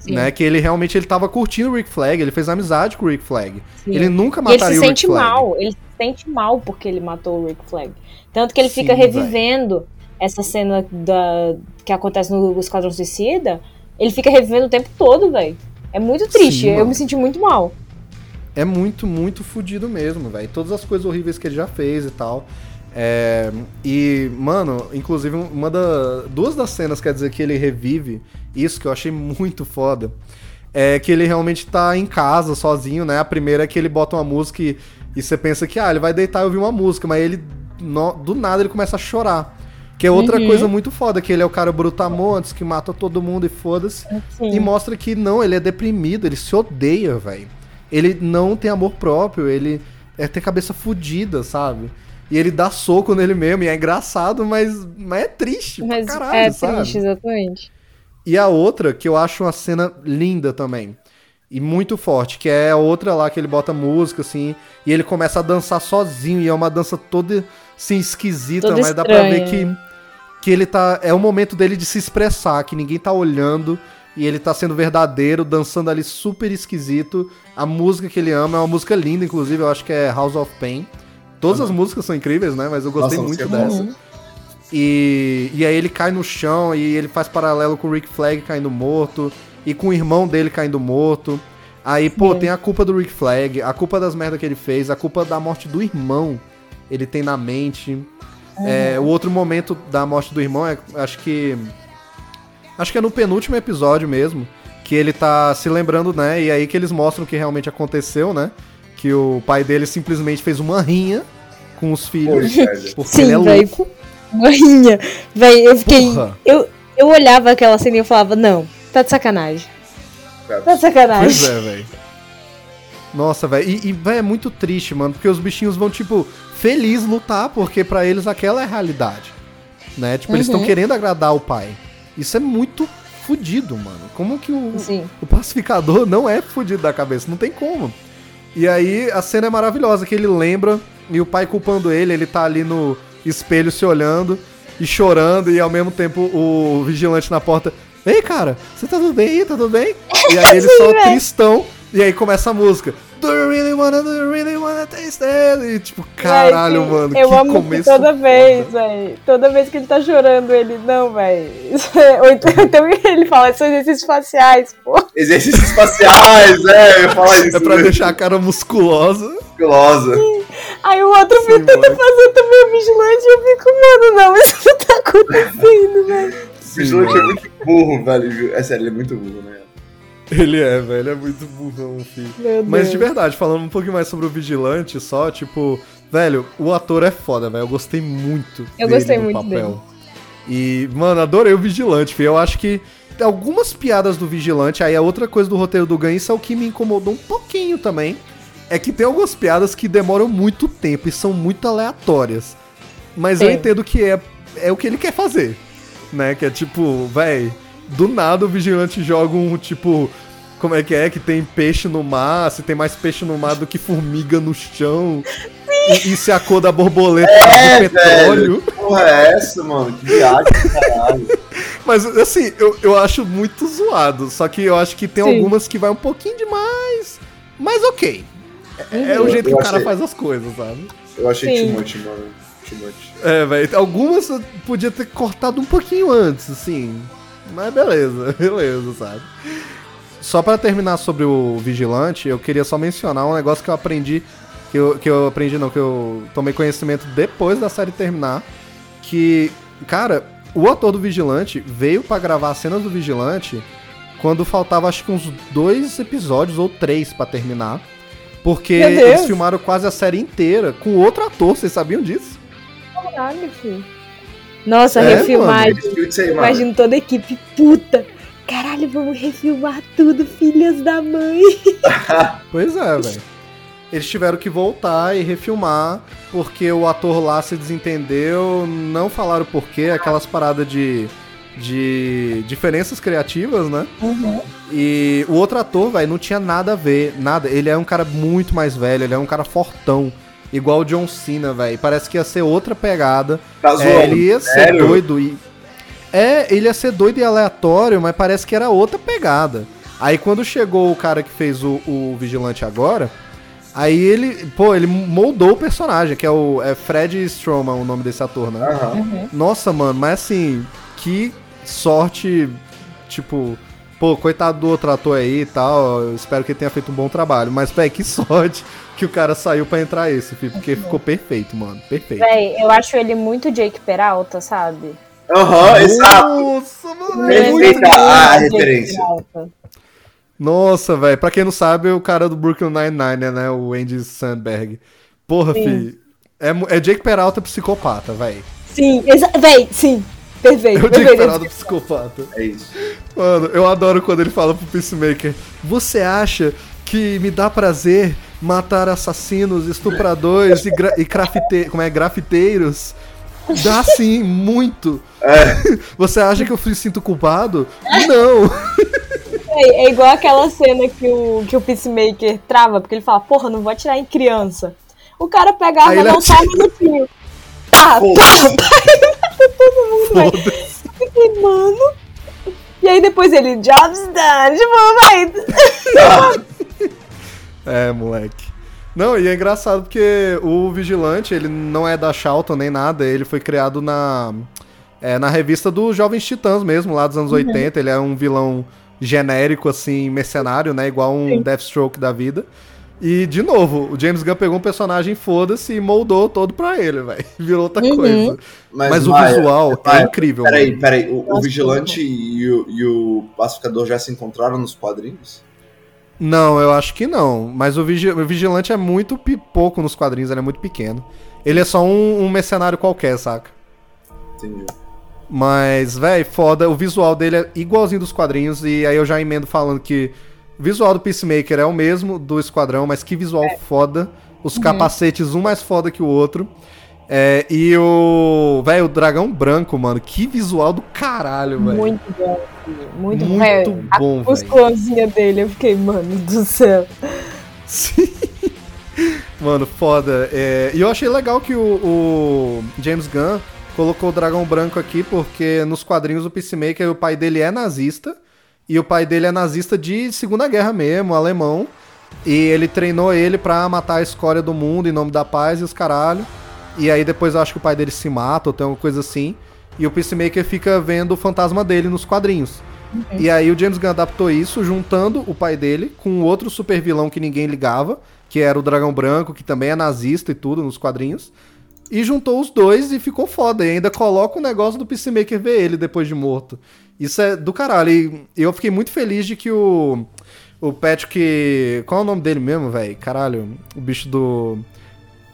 Sim, Né, que ele realmente ele tava curtindo o Rick Flag, ele fez amizade com o Rick Flag. sim. Ele nunca E ele mataria se o Rick sente Flag. mal, ele se sente mal porque ele matou o Rick Flag. Tanto que ele Sim, fica revivendo essa cena da, que acontece no Esquadrão Suicida. Ele fica revivendo o tempo todo, velho. É muito triste, Sim, eu mano. me senti muito mal. É muito, muito fudido mesmo, velho. Todas as coisas horríveis que ele já fez e tal. É, e, mano, inclusive, uma da. Duas das cenas, quer dizer, que ele revive, isso que eu achei muito foda. É que ele realmente tá em casa, sozinho, né? A primeira é que ele bota uma música e, e você pensa que, ah, ele vai deitar e ouvir uma música, mas ele, no- do nada, ele começa a chorar. Que é outra Uhum. coisa muito foda, que ele é o cara brutamontes, que mata todo mundo e foda-se. E mostra que não, ele é deprimido, ele se odeia, velho. Ele não tem amor próprio, ele é, tem cabeça fodida, sabe? E ele dá soco nele mesmo, e é engraçado, mas, mas é triste Mas pra caralho, é sabe? triste, exatamente. E a outra, que eu acho uma cena linda também. E muito forte, que é a outra lá que ele bota música, assim, e ele começa a dançar sozinho, e é uma dança toda, assim, esquisita, Toda mas dá pra ver que, que ele tá. É o momento dele de se expressar, que ninguém tá olhando, e ele tá sendo verdadeiro, dançando ali super esquisito. A música que ele ama é uma música linda, inclusive, eu acho que é House of Pain. Todas as músicas são incríveis, né? Mas eu gostei Nossa, muito dessa. boa. E, e aí ele cai no chão e ele faz paralelo com o Rick Flag caindo morto e com o irmão dele caindo morto. Aí, pô, tem a culpa do Rick Flag, a culpa das merdas que ele fez, a culpa da morte do irmão ele tem na mente. É, o outro momento da morte do irmão é, acho que. Acho que é no penúltimo episódio mesmo. Que ele tá se lembrando, né? E aí que eles mostram o que realmente aconteceu, né? Que o pai dele simplesmente fez uma rinha com os filhos. Velho. Porque ele Sim, é véi. louco. Morrinha. Véi, eu fiquei. Porra. Eu, eu olhava aquela cena e eu falava, não, tá de sacanagem. Tá de sacanagem. Pois é, velho. Nossa, velho. E, e véi, é muito triste, mano, porque os bichinhos vão, tipo, feliz lutar, porque pra eles aquela é a realidade. Né? Tipo, eles estão Uhum. querendo agradar o pai. Isso é muito fudido, mano. Como que o, Sim. o pacificador não é fudido da cabeça? Não tem como. E aí a cena é maravilhosa, que ele lembra e o pai culpando ele, ele tá ali no espelho se olhando e chorando, e ao mesmo tempo o vigilante na porta. Ei, cara, você tá tudo bem aí? Tá tudo bem? E aí (laughs) ele só velho. tristão, e aí começa a música. Do you really wanna, do you really wanna taste it? E tipo, caralho, Véi, sim, mano, Eu que amo que começo toda foda. vez, velho. Toda vez que ele tá chorando, ele, não, velho. Ou então, (laughs) então ele fala, são exercícios faciais, pô. Exercícios espaciais, é, eu falar isso. É pra né? deixar a cara musculosa. Musculosa. Aí o outro Sim, filho tenta fazer também o vigilante e eu fico, mano, não, isso não tá acontecendo, velho. O vigilante é muito burro, velho. É sério, ele é muito burro, né? Ele é, velho, é muito burrão, filho. Meu Mas Deus. de verdade, falando um pouquinho mais sobre o Vigilante, só, tipo, velho, o ator é foda, velho. Eu gostei muito. Eu dele gostei no muito papel. E, mano, adorei o Vigilante, filho. Eu acho que algumas piadas do Vigilante, aí a outra coisa do roteiro do Ganho, isso é o que me incomodou um pouquinho também. É que tem algumas piadas que demoram muito tempo e são muito aleatórias. Mas eu Sim. entendo que é, é o que ele quer fazer. Né? Que é tipo, véi, do nada o vigilante joga um tipo. Como é que é? Que tem peixe no mar, se tem mais peixe no mar do que formiga no chão. E, e se a cor da borboleta é, de petróleo. Que porra é essa, mano? Que viagem, caralho. (laughs) Mas assim, eu, eu acho muito zoado. Só que eu acho que tem Sim. algumas que vai um pouquinho demais. Mas ok. É, é o Eu- jeito que eu o cara achei- faz as coisas, sabe? Eu achei Sim. much, mano. É, velho. Algumas eu podia ter cortado um pouquinho antes, assim. Mas beleza, (laughs) beleza, sabe? Só pra terminar sobre o Vigilante, eu queria só mencionar um negócio que eu aprendi. Que eu, que eu aprendi, não, que eu tomei conhecimento depois da série terminar. Que, cara, o ator do Vigilante veio pra gravar as cenas do Vigilante quando faltava acho que uns dois episódios ou três pra terminar. Porque eles filmaram quase a série inteira com outro ator, vocês sabiam disso? Caralho, filho. Nossa, É, refilmagem. Mano. Imagino toda a equipe puta. Caralho, vamos refilmar tudo, filhas da mãe. (laughs) Pois é, velho. Eles tiveram que voltar e refilmar, porque o ator lá se desentendeu, não falaram porquê, aquelas paradas de, de diferenças criativas, né? E o outro ator, velho, não tinha nada a ver, nada. Ele é um cara muito mais velho, ele é um cara fortão, igual o John Cena, velho. Parece que ia ser outra pegada. Tá É, zoando. ele ia ser Sério? doido e. É, ele ia ser doido e aleatório, mas parece que era outra pegada. Aí quando chegou o cara que fez o, o Vigilante agora, aí ele, pô, ele moldou o personagem, que é o é Fred Stroman, o nome desse ator, né? Aham. Nossa, mano, mas assim, que sorte, tipo, pô, coitado do outro ator aí e tal, eu espero que ele tenha feito um bom trabalho, mas, véi, que (laughs) sorte que o cara saiu pra entrar esse, filho, porque ficou perfeito, mano, perfeito. Véi, eu acho ele muito Jake Peralta, sabe? Aham, exato. Nossa, mano, Ele é a- referência. Peralta. Nossa, velho. Pra quem não sabe, é o cara do Brooklyn Nine-Nine, né? O Andy Sandberg. Porra, Sim. fi. É, é Jake Peralta psicopata, velho. Sim, exa véi, sim. Perfeito, É o Jake perfeito. Peralta psicopata. É isso. Mano, eu adoro quando ele fala pro Peacemaker: Você acha que me dá prazer matar assassinos, estupradores e, gra e grafite como é, grafiteiros? Dá sim, muito. (laughs) Você acha que eu me sinto culpado? Não. Véi, É igual aquela cena que o, que o Peacemaker trava, porque ele fala, porra, não vou atirar em criança. O cara pega a arma, não só um atira. Pá, pá, pá, todo mundo, velho. Eu fiquei, mano. E aí depois ele, jobs done, tipo, vai. (laughs) É, moleque. Não, e é engraçado porque o Vigilante, ele não é da Charlton nem nada, ele foi criado na é, na revista dos Jovens Titãs mesmo, lá dos anos 80, ele é um vilão genérico, assim, mercenário, né, igual um Deathstroke da vida. E, de novo, o James Gunn pegou um personagem, foda-se, e moldou todo pra ele, velho. (laughs) Virou outra Uhum. coisa. Mas, o Maia, visual é Maia, incrível. Peraí, mano. peraí. O, o Vigilante e o, e o Pacificador já se encontraram nos quadrinhos? Não, eu acho que não. Mas o, Vigi- o Vigilante é muito pouco nos quadrinhos, ele é muito pequeno. Ele é só um, um mercenário qualquer, saca? Entendi. Mas, véi, foda. O visual dele é igualzinho dos quadrinhos. E aí eu já emendo falando que o visual do Peacemaker é o mesmo do Esquadrão, mas que visual foda. Os capacetes, um mais foda que o outro. É, e o. Véi, o dragão branco, mano. Que visual do caralho, velho. Muito bom, filho. Muito, Muito velho. bom, A velho. musculazinha dele, eu fiquei, mano do céu. Sim. Mano, foda. É, e eu achei legal que o, o James Gunn colocou o dragão branco aqui, porque nos quadrinhos o Peacemaker, o pai dele é nazista. E o pai dele é nazista de Segunda Guerra mesmo, alemão. E ele treinou ele pra matar a escória do mundo em nome da paz e os caralho. E aí depois eu acho que o pai dele se mata ou tem alguma coisa assim. E o Peacemaker fica vendo o fantasma dele nos quadrinhos. E aí o James Gunn adaptou isso, juntando o pai dele com outro super vilão que ninguém ligava, que era o Dragão Branco, que também é nazista e tudo nos quadrinhos. E juntou os dois e ficou foda. E ainda coloca o negócio do Peacemaker ver ele depois de morto. Isso é do caralho. E eu fiquei muito feliz de que o. O Patrick. Qual é o nome dele mesmo, velho? Caralho. O bicho do.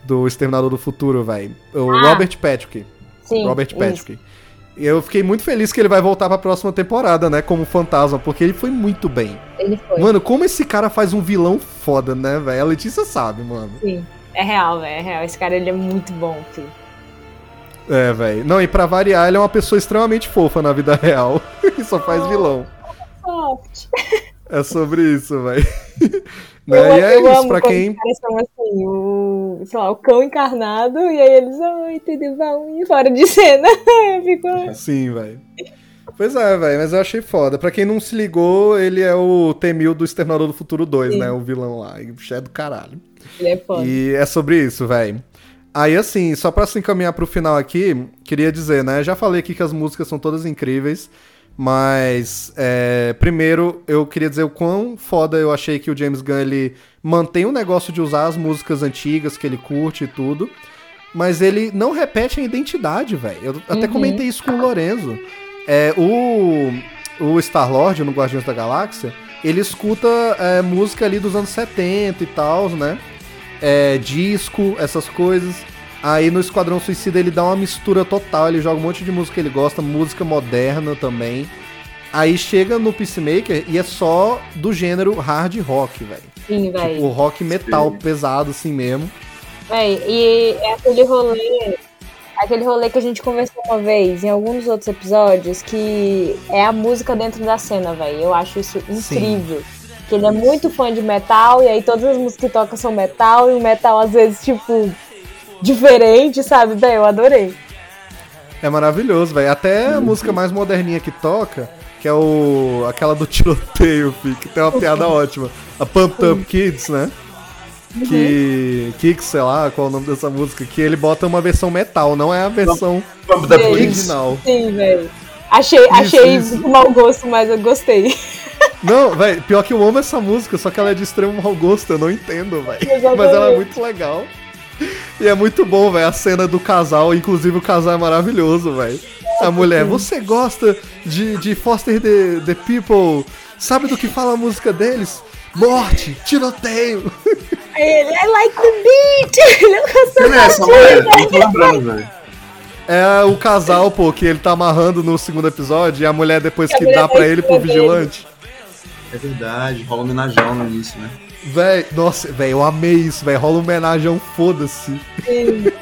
Do Exterminador do Futuro, velho. O Ah. Robert Patrick. Sim. Robert isso. Patrick. E eu fiquei muito feliz que ele vai voltar pra próxima temporada, né? Como fantasma, porque ele foi muito bem. Ele foi. Mano, como esse cara faz um vilão foda, né, velho? A Letícia sabe, mano. Sim. É real, velho. É real. Esse cara, ele é muito bom, filho. É, velho. Não, e pra variar, ele é uma pessoa extremamente fofa na vida real. (laughs) e só faz vilão. Soft. É sobre isso, velho. (laughs) Né? E é eu isso, pra quem. os caras são assim, o, sei lá, o cão encarnado, e aí eles, ai, tudo bom, e fora de (laughs) cena. Eu fico, Sim, velho. Pois é, velho, mas eu achei foda. Pra quem não se ligou, ele é o T-1000 do Exterminador do Futuro 2, Sim. né? O vilão lá. E o bicho é do caralho. ele é foda. E é sobre isso, velho. Aí, assim, só pra se encaminhar pro final aqui, queria dizer, né? Já falei aqui que as músicas são todas incríveis, mas é, primeiro eu queria dizer o quão foda eu achei que o James Gunn ele mantém o negócio de usar as músicas antigas que ele curte e tudo, mas ele não repete a identidade, velho. Eu até Uhum. comentei isso com o Lorenzo. É, o, o Star-Lord no Guardiões da Galáxia, ele escuta é, música ali dos anos 70 e tal, né? É, disco, essas coisas. Aí no Esquadrão Suicida ele dá uma mistura total, ele joga um monte de música que ele gosta, música moderna também. Aí chega no Peacemaker e é só do gênero hard rock, velho. Sim, velho. Tipo, rock metal Sim. pesado assim mesmo. Véi, e é aquele rolê. Aquele rolê que a gente conversou uma vez em alguns outros episódios, que é a música dentro da cena, velho. Eu acho isso incrível. Que ele é muito fã de metal, e aí todas as músicas que toca são metal, e o metal, às vezes, tipo, diferente, sabe? Véi, eu adorei. É maravilhoso, velho. Até a música mais moderninha que toca, que é o aquela do tiroteio, fi, que tem uma piada ótima. A Pumped Up Kids, né? Que. Kicks, sei lá, qual é o nome dessa música, que ele bota uma versão metal, não é a versão. Kids. original. Sim, velho. Achei, achei isso. mau gosto, mas eu gostei. (laughs) Não, velho, pior que eu amo essa música, só que ela é de extremo mau gosto, eu não entendo, velho. Mas ela é muito legal. E é muito bom, velho, a cena do casal, inclusive o casal é maravilhoso, velho. A mulher, você gosta de, de Foster the, the People? Sabe do que fala a música deles? Morte, tiroteio. Ele, I like the beat! (laughs) Ele Quem é essa mulher? Tô lembrando, velho. É o casal, pô, que ele tá amarrando no segundo episódio e a mulher depois A que mulher dá pra ele pro vigilante. É verdade, rola homenagem no início, né? Véi, nossa, velho, eu amei isso, velho. Rola um homenagem, foda-se. Sim.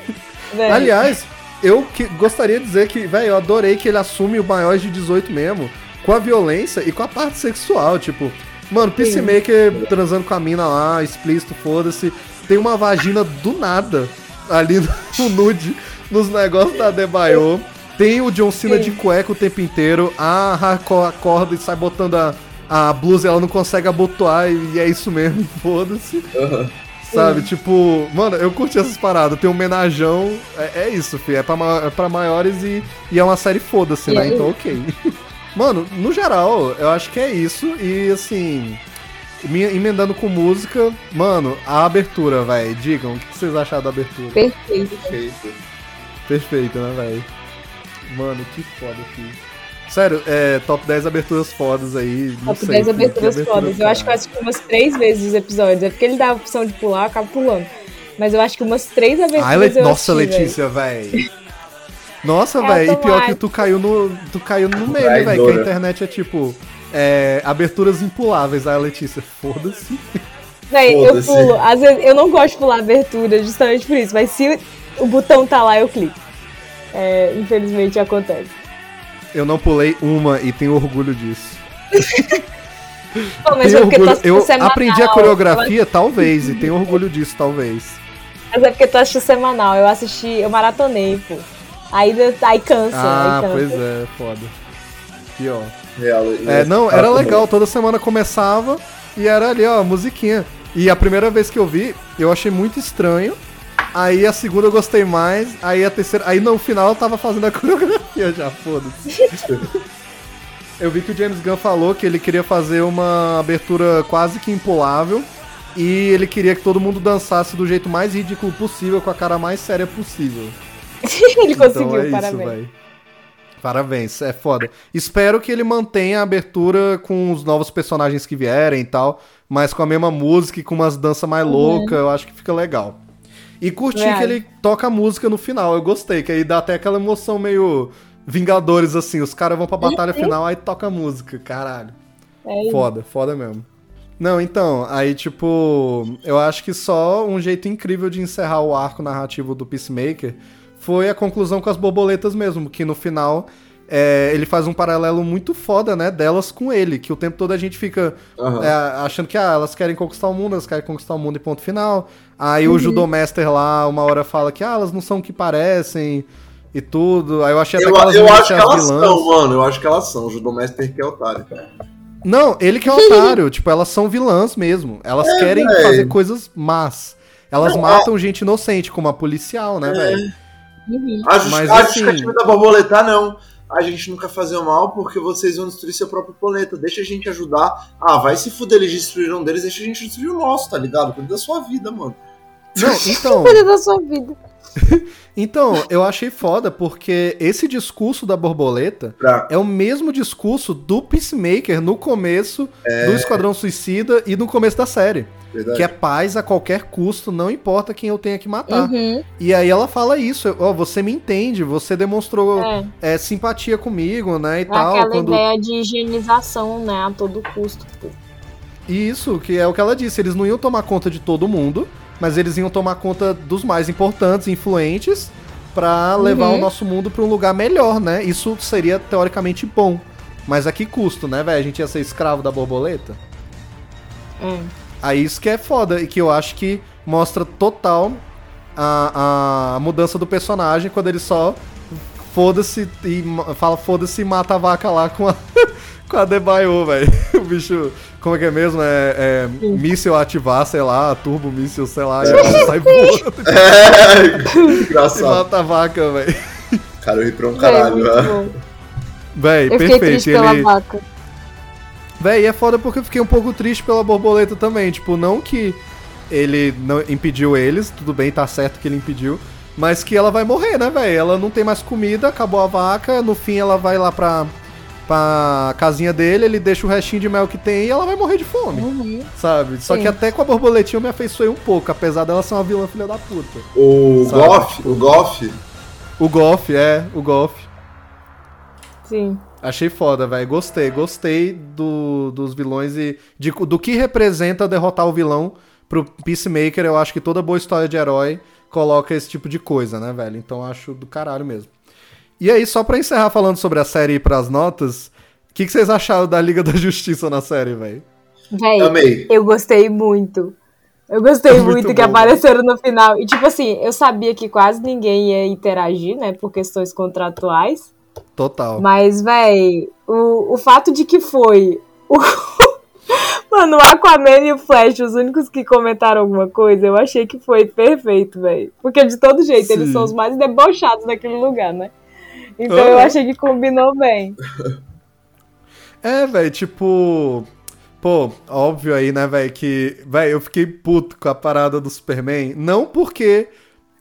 Véi. Aliás, eu que, gostaria de dizer que, velho, eu adorei que ele assume o maior de 18 mesmo, com a violência e com a parte sexual, tipo, mano, Peacemaker transando com a mina lá, explícito, foda-se, tem uma vagina do nada ali (laughs) no nude, nos negócios da Debaio. Tem o John Cena Sim. de cueca o tempo inteiro, a Hardcore acorda e sai botando a, a blusa, ela não consegue abotoar e é isso mesmo, (laughs) foda-se. Sabe, tipo, mano, eu curti essas paradas. Tem um homenajão. É, é isso, fi. É pra, é pra maiores e, e é uma série foda-se, né? Então, ok. (laughs) Mano, no geral, eu acho que é isso. E assim. me- emendando com música, mano, a abertura, velho. Digam, o que vocês acharam da abertura? Perfeito. Perfeito. Perfeito, né, velho? Mano, que foda aqui. Sério, é, top 10 aberturas fodas aí. Top sei, 10 que- que aberturas abertura fodas. Eu acho que eu assisti umas três vezes os episódios. É porque ele dá a opção de pular, eu acabo pulando. Mas eu acho que umas três aberturas Ai, Le- eu Nossa, assisti. Letícia, velho. Nossa, (laughs) É velho, e pior que tu caiu no, tu caiu no meme, velho, que a internet é tipo, é, aberturas impuláveis. Aí a Letícia, foda-se. Véi, eu pulo. Às vezes eu não gosto de pular abertura justamente por isso, mas se o botão tá lá, eu clico. É, infelizmente acontece. Eu não pulei uma e tenho orgulho disso. Pô, mas Tenho é porque tu orgulho. Eu semanal. aprendi a coreografia, talvez, e tenho orgulho disso, talvez. Mas é porque tu assistiu semanal. Eu assisti, eu maratonei, pô. Aí, aí cansa. Ah, aí cansa. pois é, foda. Pior. Real, É, não, era Tá legal, toda semana começava e era ali, ó, musiquinha. E a primeira vez que eu vi, eu achei muito estranho. Aí a segunda eu gostei mais, aí a terceira. Aí no final eu tava fazendo a (laughs) coreografia já, foda-se. eu vi que o James Gunn falou que ele queria fazer uma abertura quase que impulável. E ele queria que todo mundo dançasse do jeito mais ridículo possível, com a cara mais séria possível. (laughs) Ele conseguiu, Então é parabéns. Isso. Parabéns, é foda. Espero que ele mantenha a abertura com os novos personagens que vierem e tal, mas com a mesma música e com umas danças mais loucas, eu acho que fica legal. E curti Real. que ele toca a música no final, eu gostei, que aí dá até aquela emoção meio Vingadores, assim, os caras vão pra batalha final, aí toca a música, caralho. É isso. Foda, foda mesmo. Não, então, aí tipo, eu acho que só um jeito incrível de encerrar o arco narrativo do Peacemaker foi a conclusão com as borboletas mesmo, que no final é, ele faz um paralelo muito foda, né, delas com ele, que o tempo todo a gente fica Aham. é, achando que ah, elas querem conquistar o mundo, elas querem conquistar o mundo e ponto final. Aí o Judomaster lá, uma hora fala que ah, elas não são o que parecem e tudo. Aí eu achei até Eu, que elas eu acho que as elas vilãs. são, mano. Eu acho que elas são. O Judomaster que é otário. Não, ele que é otário. (laughs) tipo, elas são vilãs mesmo. Elas querem véi. fazer coisas más. Elas Não, matam gente inocente, como a policial, né, velho? Uhum. A, Mas a assim- justificativa da borboleta, não. A gente nunca fazer o mal porque vocês vão destruir seu próprio planeta. Deixa a gente ajudar. Ah, vai se fuder, eles destruíram deles, deixa a gente destruir o nosso, tá ligado? Cuida da sua vida, mano. Não, então. Cuida da sua vida. (laughs) Então, eu achei foda porque esse discurso da borboleta Pra... é o mesmo discurso do Peacemaker no começo É. do Esquadrão Suicida e no começo da série. Verdade. Que é paz a qualquer custo, não importa quem eu tenha que matar. Uhum. E aí ela fala isso, ó, você me entende, você demonstrou É. é, simpatia comigo, né, e É tal. aquela quando... ideia de higienização, né? A todo custo. Isso, que é o que ela disse, eles não iam tomar conta de todo mundo, mas eles iam tomar conta dos mais importantes, influentes, pra levar Uhum. o nosso mundo pra um lugar melhor, né? Isso seria teoricamente bom. Mas a que custo, né, velho? A gente ia ser escravo da borboleta? É. Aí isso que é foda, e que eu acho que mostra total a, a mudança do personagem quando ele só foda-se e fala foda-se e mata a vaca lá com a, (laughs) com a Debaio, velho. (laughs) O bicho, como é que é mesmo? É, é míssil ativar, sei lá, turbo míssil, sei lá, e ela sai voando (laughs) É, e engraçado. mata a vaca, velho. Cara, eu ri pra um É, caralho. né? bom. Véi, perfeito. triste e pela ele... Véi, e é foda porque eu fiquei um pouco triste pela borboleta também. Tipo, não que ele não impediu eles, tudo bem, tá certo que ele impediu. Mas que ela vai morrer, né, velho? Ela não tem mais comida, acabou a vaca, no fim ela vai lá pra, pra casinha dele, ele deixa o restinho de mel que tem e ela vai morrer de fome, Uhum. sabe? Só Sim. que até com a borboletinha eu me afeiçoei um pouco, apesar dela ser uma vilã filha da puta. O Sabe, Goff, o Goff, O Goff, é, o Goff. Sim. Achei foda, velho. Gostei. Gostei do, dos vilões e de- do que representa derrotar o vilão pro Peacemaker. Eu acho que toda boa história de herói coloca esse tipo de coisa, né, velho? Então acho do caralho mesmo. E aí, só pra encerrar falando sobre a série e ir pras notas, o que, que vocês acharam da Liga da Justiça na série, velho? Véi, amei. eu gostei muito. Eu gostei É (laughs) muito muito, que bom, apareceram no final. E, tipo assim, eu sabia que quase ninguém ia interagir, né? Por questões contratuais. Total. Mas, véi, o, o fato de que foi. O... (laughs) Mano, o Aquaman e o Flash, os únicos que comentaram alguma coisa, eu achei que foi perfeito, véi. Porque de todo jeito, eles Sim. são os mais debochados daquele lugar, né? Então eu Aham. achei que combinou bem. (laughs) É, velho, tipo. Pô, óbvio aí, né, velho, que. Velho, eu fiquei puto com a parada do Superman. Não porque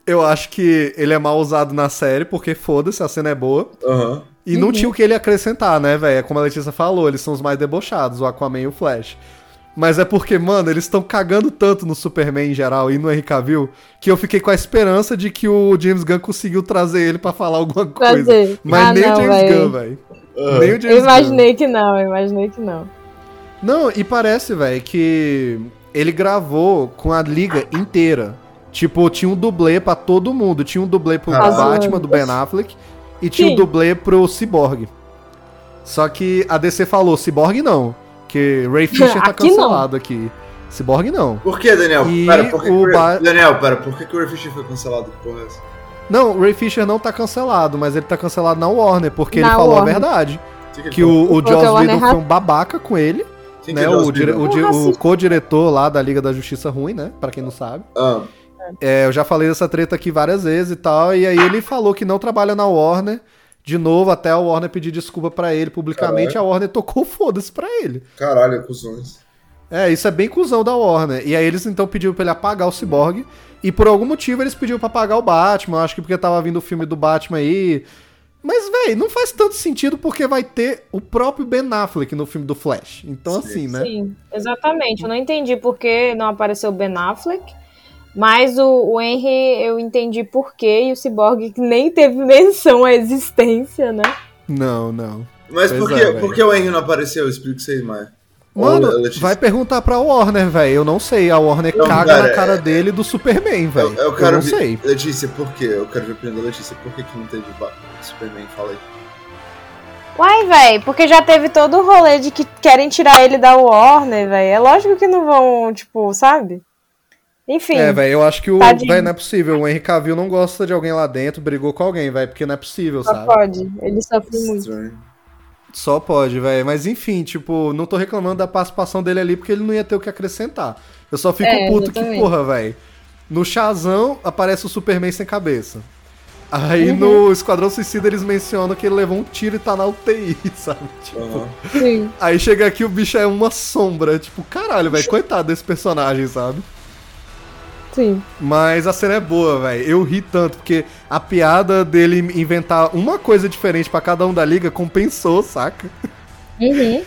eu acho que ele é mal usado na série, porque foda-se, a cena é boa. Aham. E não tinha o que ele acrescentar, né, velho? É como a Letícia falou, eles são os mais debochados, o Aquaman e o Flash. Mas é porque, mano, eles estão cagando tanto no Superman em geral e no Henry Cavill que eu fiquei com a esperança de que o James Gunn conseguiu trazer ele pra falar alguma coisa. Mas Ah, nem não, o. Gunn, velho. Aham. Nem o James Eu Gunn. imaginei que não, eu imaginei que não. Não, e parece, velho, que ele gravou com a liga inteira. Tipo, tinha um dublê pra todo mundo. Tinha um dublê pro Caralho. Batman, do Ben Affleck, e tinha Sim. um dublê pro Cyborg. Só que a DC falou, Cyborg não, que Ray (laughs) Fisher tá Aqui não. cancelado aqui. Cyborg não. Por que, Daniel? E pera, por que, o que Ba- Daniel, pera, por que, que o Ray Fisher foi cancelado? Que porra é essa? Não, o Ray Fisher não tá cancelado, mas ele tá cancelado na Warner, porque Na ele falou Warner. a verdade. Que, Que o, o Joss Whedon foi um babaca com ele, Quem né? O, o, o co-diretor lá da Liga da Justiça Ruim, né? Pra quem não sabe. Ah, É, eu já falei dessa treta aqui várias vezes e tal, e aí ele falou que não trabalha na Warner. De novo, até a Warner pedir desculpa pra ele publicamente, Caralho. a Warner tocou foda-se pra ele. caralho, cuzões. É, isso é bem cuzão da Warner. E aí eles então pediram pra ele apagar o Cyborg, e por algum motivo eles pediram pra apagar o Batman, acho que porque tava vindo o filme do Batman aí. Mas, véi, não faz tanto sentido porque vai ter o próprio Ben Affleck no filme do Flash. Então, Sim. assim, né? Sim, exatamente. Eu não entendi por que não apareceu o Ben Affleck. Mas o, o Henry eu entendi por quê, e o Cyborg (laughs) nem teve menção à existência, né? Não, não. Mas Pois por, é, que, velho. por que o Henry não apareceu? Explica isso aí, Maia. Mano, vai perguntar pra Warner, velho. Eu não sei. A Warner Não, caga cara, na cara é- dele do Superman, velho. Eu, Eu, eu quero não ver. sei. Letícia, por quê? Eu quero ver da Letícia. Por que, que não teve Superman? Fala aí. Uai, véi, porque já teve todo o rolê de que querem tirar ele da Warner, véi. É lógico que não vão, tipo, sabe? Enfim. É, velho, eu acho que o. Tadinho. Véio, não é possível. O Henry Cavill não gosta de alguém lá dentro, brigou com alguém, velho, porque não é possível, só sabe? pode. Ele sofre muito. Só pode, velho. Mas enfim, tipo, não tô reclamando da participação dele ali porque ele não ia ter o que acrescentar. Eu só fico É, puto que, porra, velho. No Shazam aparece o Superman sem cabeça. Aí Uhum. no Esquadrão Suicida eles mencionam que ele levou um tiro e tá na UTI, (laughs) sabe? Tipo, Aham. Sim. Aí chega aqui o bicho é uma sombra. Tipo, caralho, velho, coitado desse personagem, sabe? Sim. Mas a cena é boa, velho. Eu ri tanto, porque a piada dele inventar uma coisa diferente pra cada um da liga compensou, saca? Uhum.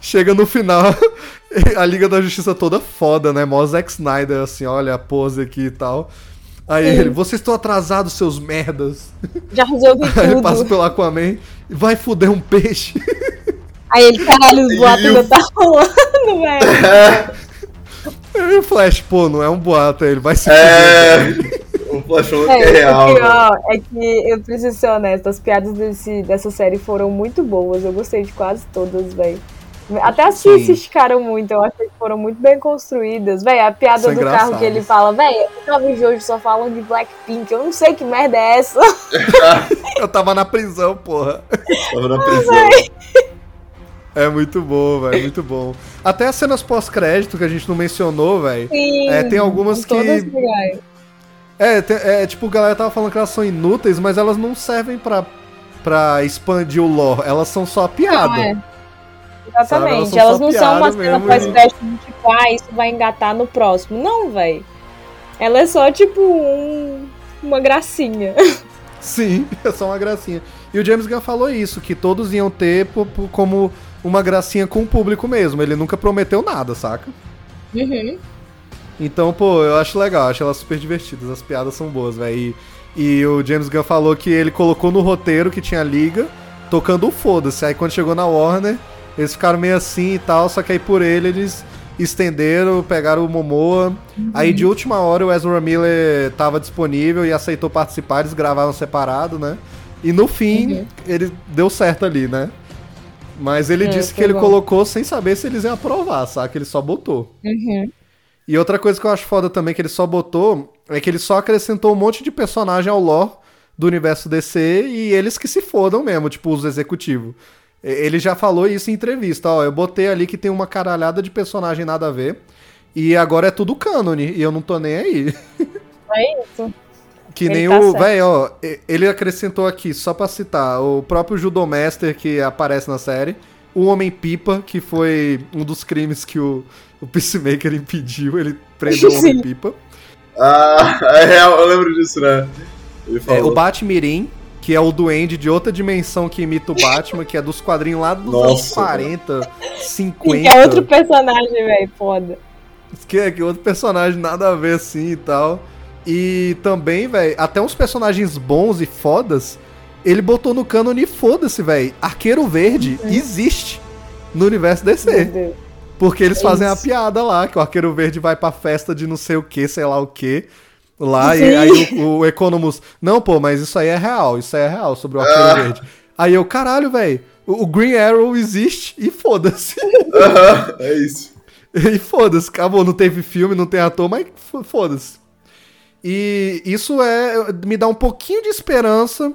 Chega no final, (laughs) a Liga da Justiça toda foda, né? Mó Zack Snyder, assim, olha a pose aqui e tal. Aí Sim. ele, vocês estão atrasados, seus merdas. Já resolvi (laughs) Aí ele passa tudo. pelo Aquaman e vai fuder um peixe. Aí ele, caralho, os (laughs) boatos ainda tá rolando, velho. Aí o Flash, pô, não é um boato, aí ele vai se É. (laughs) O Flash falou que É, é real. o pior é que eu preciso ser honesta, as piadas desse, dessa série foram muito boas. Eu gostei de quase todas, velho. Até as que se esticaram muito, eu achei que foram muito bem construídas. Véi, a piada São do carro que ele fala, véi, Nova e hoje só falam de Blackpink, eu não sei que merda é essa. (laughs) Eu tava na prisão, porra. Tava na prisão. É muito bom, velho, muito bom. Até as cenas pós-crédito que a gente não mencionou, velho. É, tem algumas que-. É, te- é, tipo, a galera tava falando que elas são inúteis, mas elas não servem pra, pra expandir o lore. Elas são só piada. Não, é. Sabe, elas Exatamente. são Elas não são uma cena pós-crédito do tipo, ah, isso vai engatar no próximo. Não, véi. Ela é só tipo um- uma gracinha. Sim, (laughs) é só uma gracinha. E o James Gunn falou isso, que todos iam ter como uma gracinha com o público mesmo. Ele nunca prometeu nada, saca? Uhum. Então, pô, eu acho legal, acho elas super divertidas, as piadas são boas, velho. E, e o James Gunn falou que ele colocou no roteiro que tinha liga, tocando o foda-se. Aí quando chegou na Warner, eles ficaram meio assim e tal, só que aí por ele eles estenderam, pegaram o Momoa. Aí de última hora o Ezra Miller tava disponível e aceitou participar, eles gravaram separado, né? E no fim, ele deu certo ali, né? Mas ele É, disse que ele bom. colocou sem saber se eles iam aprovar, saca? Ele só botou. Uhum. E outra coisa que eu acho foda também que ele só botou é que ele só acrescentou um monte de personagem ao lore do universo DC e eles que se fodam mesmo, tipo os executivos. Ele já falou isso em entrevista, ó, eu botei ali que tem uma caralhada de personagem nada a ver e agora é tudo cânone e eu não tô nem aí. (laughs) É isso. Que Ele nem tá o, velho, ó, ele acrescentou aqui, só pra citar, o próprio Judomaster que aparece na série, o Homem-Pipa, que foi um dos crimes que o, o Peacemaker impediu, ele prendeu o. Homem-Pipa. (laughs) Ah, é real, eu lembro disso, né? Ele É, o Batmirim, que é o duende de outra dimensão que imita o Batman, que é dos quadrinhos lá dos anos Nossa, 40, Que 50. é outro personagem, velho, foda. Que é que outro personagem nada a ver assim e tal. E também, velho, até uns personagens bons e fodas, ele botou no cânone e foda-se, velho. Arqueiro Verde existe no universo DC. Porque eles É fazem a piada lá, que o Arqueiro Verde vai pra festa de não sei o que, sei lá o que. Lá, Sim. e aí o, o Economus. Não, pô, mas isso aí é real, isso aí é real sobre o Arqueiro Ah. Verde. Aí eu, caralho, velho, o, o Green Arrow existe e foda-se. (laughs) Aham, é isso. E foda-se, acabou, não teve filme, não tem ator, mas foda-se. E isso é me dá um pouquinho de esperança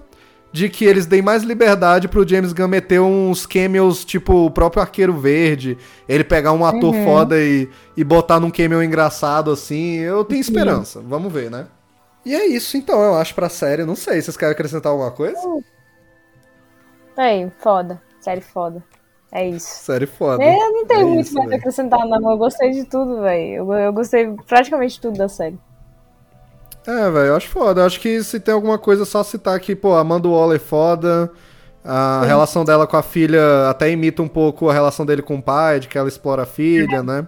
de que eles deem mais liberdade pro James Gunn meter uns cameos, tipo o próprio Arqueiro Verde, ele pegar um ator foda e, e botar num cameo engraçado assim. Eu tenho esperança, vamos ver, né? E é isso então, eu acho pra série. Não sei, vocês querem acrescentar alguma coisa? Véi, foda. Série foda. É isso. Série foda. Eu não tenho É muito isso, mais a acrescentar, não. Eu gostei de tudo, velho. Eu, eu gostei praticamente de tudo da série. É, velho, eu acho foda. Eu acho que se tem alguma coisa, é só citar aqui, pô, a Amanda Waller é foda. A relação dela com a filha até imita um pouco a relação dele com o pai, de que ela explora a filha, né?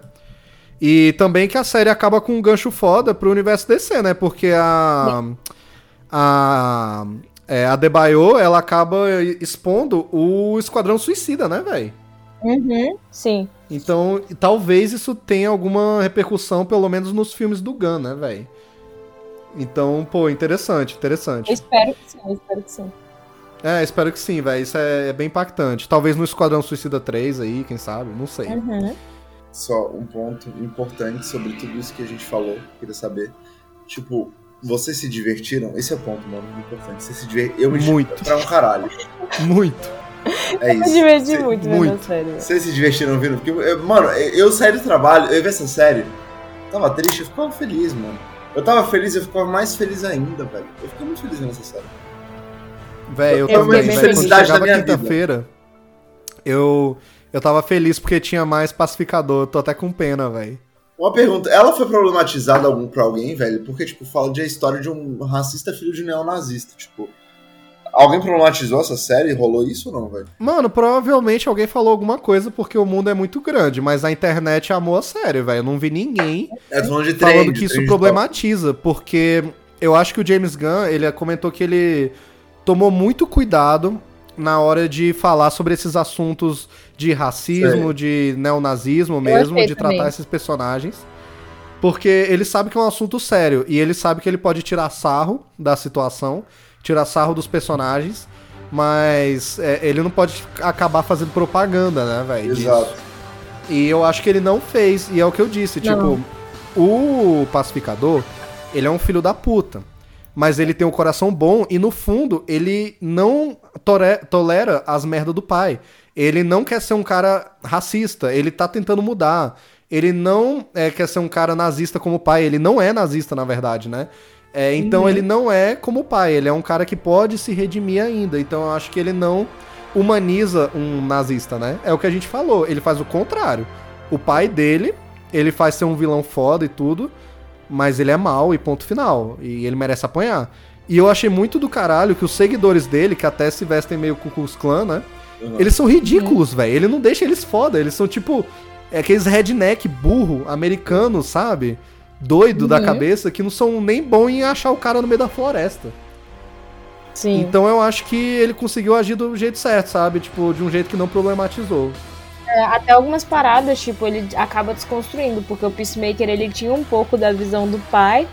E também que a série acaba com um gancho foda pro universo DC, né? Porque a. A. É, a Debaio, ela acaba expondo o Esquadrão Suicida, né, velho? Uhum. Sim. Então, talvez isso tenha alguma repercussão, pelo menos nos filmes do Gun, né, velho? Então, pô, interessante, interessante. Eu espero que sim, eu espero que sim. É, espero que sim, velho. Isso é, é bem impactante. Talvez no Esquadrão Suicida 3 aí, quem sabe? Não sei. Uhum. Só um ponto importante sobre tudo isso que a gente falou, queria saber. Tipo, vocês se divertiram? Esse é o ponto, mano, importante. Vocês se divertiram? Eu me Muito. diverti pra um caralho. (laughs) Muito. É Eu isso. me diverti Cê- muito vendo muito. a série. Vocês se divertiram vendo? Porque, eu- mano, eu saí do trabalho, eu vi essa série, tava triste, eu ficava feliz, mano. Eu tava feliz, eu ficava mais feliz ainda, velho. Eu fiquei muito feliz vendo essa série. Velho, eu É uma também, velho. Quando chegava quinta-feira, eu, eu tava feliz porque tinha mais pacificador. Eu tô até com pena, velho. Uma pergunta, ela foi problematizada algum pra alguém, velho? Porque, tipo, fala de a história de um racista filho de neonazista, tipo... Alguém problematizou essa série? Rolou isso ou não, velho? Mano, provavelmente alguém falou alguma coisa porque o mundo é muito grande, mas a internet amou a série, velho. Eu não vi ninguém É, falando trend, que isso problematiza, porque eu acho que o James Gunn, ele comentou que ele tomou muito cuidado na hora de falar sobre esses assuntos de racismo, Sei. de neonazismo mesmo, de tratar também. esses personagens. Porque ele sabe que é um assunto sério e ele sabe que ele pode tirar sarro da situação, tirar sarro dos personagens, mas é, ele não pode acabar fazendo propaganda, né, velho? disso. Exato. E eu acho que ele não fez, e é o que eu disse, Não. tipo, o pacificador, ele é um filho da puta. Mas ele tem um coração bom e no fundo ele não tolera as merdas do pai. Ele não quer ser um cara racista, ele tá tentando mudar. Ele não é, quer ser um cara nazista como o pai, ele não é nazista na verdade, né? É, então ele não é como o pai, ele é um cara que pode se redimir ainda. Então eu acho que ele não humaniza um nazista, né? É o que a gente falou, ele faz o contrário. O pai dele, ele faz ser um vilão foda e tudo, mas ele é mau e ponto final. E ele merece apanhar. E eu achei muito do caralho que os seguidores dele, que até se vestem meio Ku Klux Klan, né? Uhum. Eles são ridículos, velho. Ele não deixa eles foda. Eles são tipo. É aqueles redneck burro, americano, sabe? Doido da Uhum. cabeça, que não são nem bom em achar o cara no meio da floresta. Sim. Então eu acho que ele conseguiu agir do jeito certo, sabe? Tipo, de um jeito que não problematizou. É, até algumas paradas, tipo, ele acaba desconstruindo, porque o Peacemaker, ele tinha um pouco da visão do pai,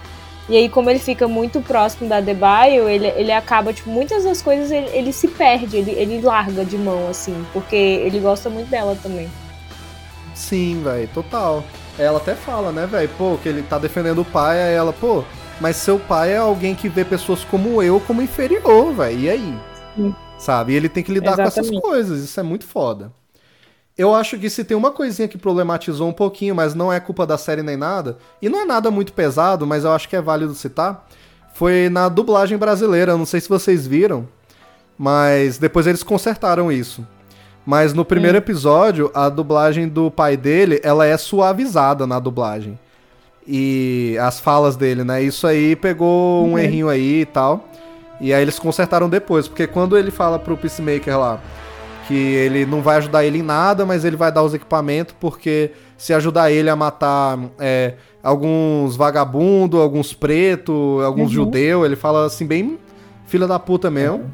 e aí como ele fica muito próximo da Debaio, ele, ele acaba, tipo, muitas das coisas ele, ele se perde, ele, ele larga de mão, assim, porque ele gosta muito dela também. Sim, velho, total. Ela até fala, né, velho? Pô, que ele tá defendendo o pai, aí ela, pô, mas seu pai é alguém que vê pessoas como eu como inferior, velho. E aí? Sim. Sabe? E ele tem que lidar com essas Exatamente. coisas, isso é muito foda. Eu acho que se tem uma coisinha que problematizou um pouquinho, mas não é culpa da série nem nada, e não é nada muito pesado, mas eu acho que é válido citar, foi na dublagem brasileira. Não sei se vocês viram, mas depois eles consertaram isso. Mas no primeiro episódio, a dublagem do pai dele, ela é suavizada na dublagem. E as falas dele, né? Isso aí pegou um errinho aí e tal. E aí eles consertaram depois, porque quando ele fala pro Peacemaker lá que ele não vai ajudar ele em nada, mas ele vai dar os equipamentos, porque se ajudar ele a matar é, alguns vagabundos, alguns pretos, alguns judeus, ele fala assim, bem filha da puta mesmo.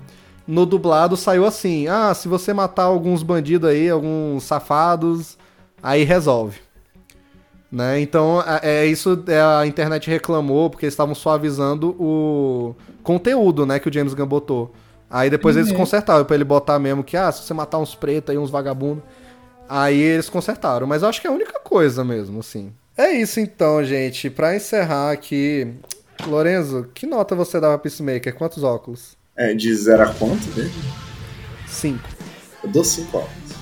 No dublado saiu assim: ah, se você matar alguns bandidos aí, alguns safados, aí resolve. Né? Então, é, é isso é, a internet reclamou, porque eles estavam suavizando o conteúdo, né, que o James Gunn botou. Aí depois eles consertaram pra ele botar mesmo que, ah, se você matar uns pretos aí, uns vagabundos. Aí eles consertaram. Mas eu acho que é a única coisa mesmo, assim. É isso então, gente. Pra encerrar aqui. Lorenzo, que nota você dá pra Peacemaker? Quantos óculos? É, de zero a quanto dele? Cinco. Eu dou cinco óculos.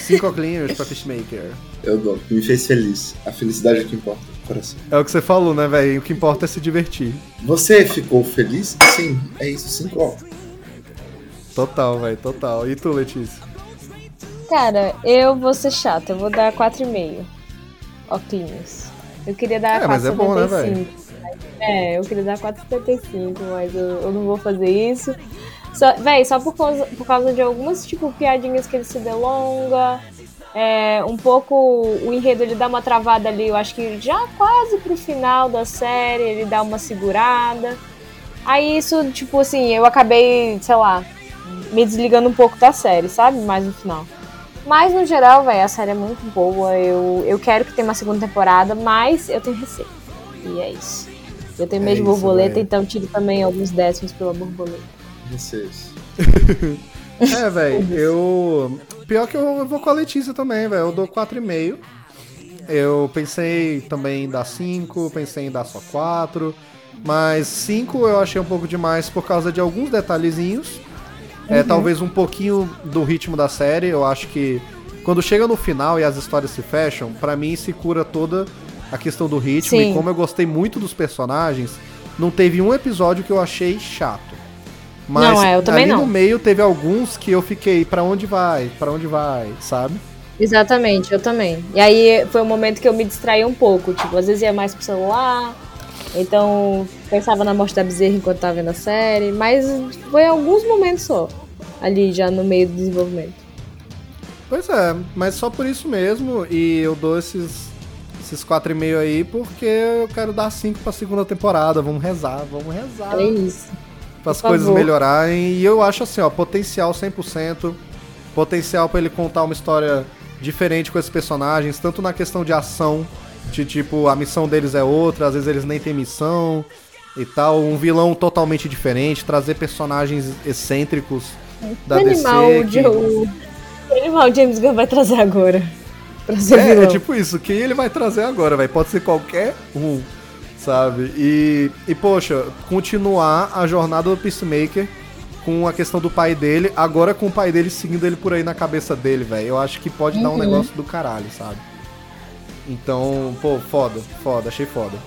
Cinco óculos pra Peacemaker. Eu dou. Me fez feliz. A felicidade é o que importa. Coração. É o que você falou, né, velho? O que importa é se divertir. Você ficou feliz? Sim, é isso, cinco óculos. Total, velho, total. E tu, Letícia? Cara, eu vou ser chata, eu vou dar 4,5. Óculos. Eu queria dar É, mas é bom, né, 4,75. É, eu queria dar 4,75, mas eu, eu não vou fazer isso. Só, véi, só por causa, por causa de algumas, tipo, piadinhas que ele se delonga. É, um pouco o enredo ele dá uma travada ali, eu acho que já quase pro final da série ele dá uma segurada. Aí isso, tipo assim, eu acabei, sei lá, me desligando um pouco da série, sabe? Mais no final. Mas no geral, velho, a série é muito boa. Eu, eu quero que tenha uma segunda temporada, mas eu tenho receio. E é isso. Eu tenho É medo de isso, borboleta, véi. então tiro também alguns décimos pela borboleta. Vocês. (laughs) É, velho, eu. Pior que eu vou com a Letícia também, velho. Eu dou 4,5. Eu pensei também em dar 5, pensei em dar só 4. Mas 5 eu achei um pouco demais por causa de alguns detalhezinhos. É, talvez um pouquinho do ritmo da série. Eu acho que quando chega no final e as histórias se fecham, pra mim se cura toda a questão do ritmo. Sim. E como eu gostei muito dos personagens, não teve um episódio que eu achei chato. Mas Não, é, eu também ali não. no meio teve alguns que eu fiquei, pra onde vai? Pra onde vai? Sabe? Exatamente, eu também. E aí foi um momento que eu me distraí um pouco. Tipo, às vezes ia mais pro celular. Então, pensava na morte da bezerra enquanto tava vendo a série. Mas foi alguns momentos só. Ali, já no meio do desenvolvimento. Pois é, mas só por isso mesmo. E eu dou esses, esses 4,5 aí porque eu quero dar 5 pra segunda temporada. Vamos rezar, vamos rezar. É isso. para as coisas melhorarem. E eu acho assim, ó, potencial 100%, potencial para ele contar uma história diferente com esses personagens, tanto na questão de ação, de tipo, a missão deles é outra, às vezes eles nem têm missão e tal, um vilão totalmente diferente, trazer personagens excêntricos da que DC. animal o, que- o James Gunn vai trazer agora? Pra ser É, vilão. é tipo isso, quem ele vai trazer agora, vai Pode ser qualquer um, sabe? E, e, poxa, continuar a jornada do Peacemaker com a questão do pai dele, agora com o pai dele seguindo ele por aí na cabeça dele, velho. Eu acho que pode dar um Uhum. negócio do caralho, sabe? Então, pô, foda, foda, achei foda.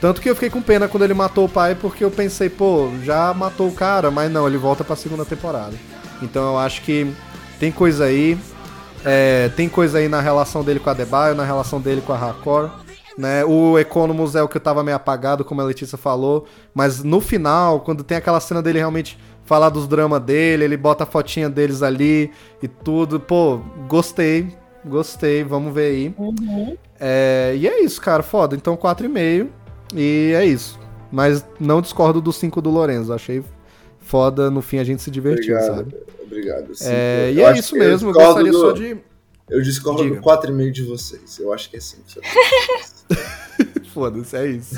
Tanto que eu fiquei com pena quando ele matou o pai, porque eu pensei, pô, já matou o cara, mas não, ele volta pra segunda temporada. Então eu acho que tem coisa aí. É, tem coisa aí na relação dele com a Debaio, na relação dele com a Hakor. Né? O Economus é o que eu tava meio apagado, como a Letícia falou. Mas no final, quando tem aquela cena dele realmente falar dos dramas dele, ele bota a fotinha deles ali e tudo. Pô, gostei, gostei, vamos ver aí. É, e é isso, cara, foda. Então 4,5 e é isso. Mas não discordo do 5 do Lorenzo. Achei foda, no fim a gente se divertiu, Obrigado. sabe? Obrigado. sim. É, Eu e é isso mesmo, eu discordo gostaria do- só de. Eu discordo Diga. do 4,5 de vocês. Eu acho que é 5. (laughs) Foda-se, é isso.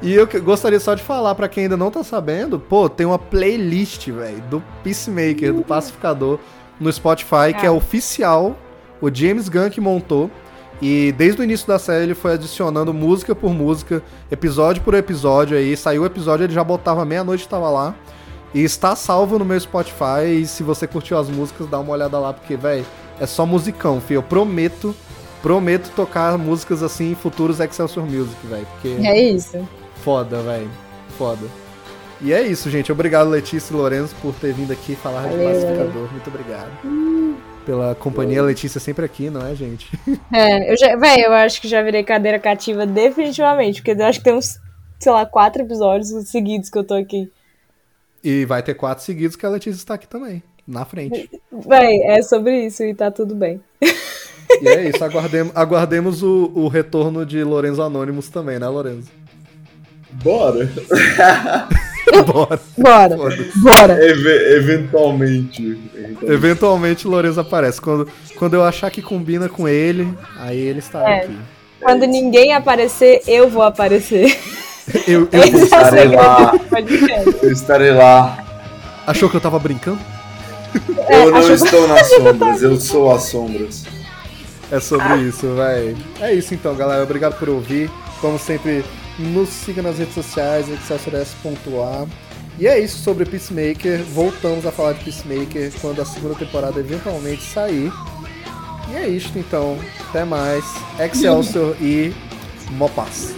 e eu gostaria só de falar pra quem ainda não tá sabendo, pô, tem uma playlist, velho, do Peacemaker, do Pacificador, no Spotify, que é Ah. oficial, o James Gunn que montou. E desde o início da série ele foi adicionando música por música, episódio por episódio aí. Saiu o episódio, ele já botava meia-noite tava lá. E está salvo no meu Spotify. E se você curtiu as músicas, dá uma olhada lá, porque, velho, é só musicão, filho. Eu prometo, prometo tocar músicas assim em futuros Excelsior Music, velho. Porque É isso. foda, velho. Foda. E é isso, gente. Obrigado, Letícia e Lourenço, por ter vindo aqui falar de Valeu, pacificador. Muito obrigado. pela companhia. Letícia sempre aqui, não é, gente? (laughs) É, eu já, véi, eu acho que já virei cadeira cativa definitivamente, porque eu acho que tem uns, sei lá, quatro episódios seguidos que eu tô aqui. E vai ter quatro seguidos que a Letícia está aqui também, na frente. Véi, é sobre isso e tá tudo bem. E é isso, aguardemos, aguardemos o, o retorno de Lorenzo Anônimos também, né, Lorenzo? Bora. (laughs) Bora. Bora, bora. Eve- eventualmente. Eventualmente Lorenzo aparece. Quando, quando eu achar que combina com ele, aí ele estará É. aqui. Quando ninguém aparecer, eu vou aparecer. (laughs) Eu, (laughs) eu- Esse é estarei lá. Eu estarei lá. achou que eu tava brincando? É, eu não estou nas sombras, eu sou as sombras. É sobre isso, vai. É isso então, galera. Obrigado por ouvir. Como sempre, nos siga nas redes sociais, excelsiores.a. E é isso sobre Peacemaker. Voltamos a falar de Peacemaker quando a segunda temporada eventualmente sair. E é isto então. Até mais. Excelsior e Mopaz.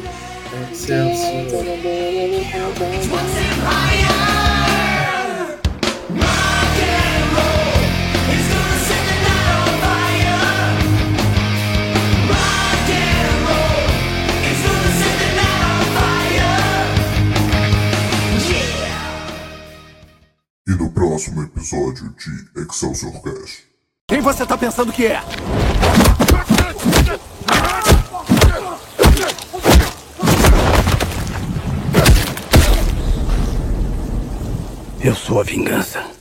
E no próximo episódio de Excelsior Cast. Quem você tá pensando que é? Eu sou a vingança.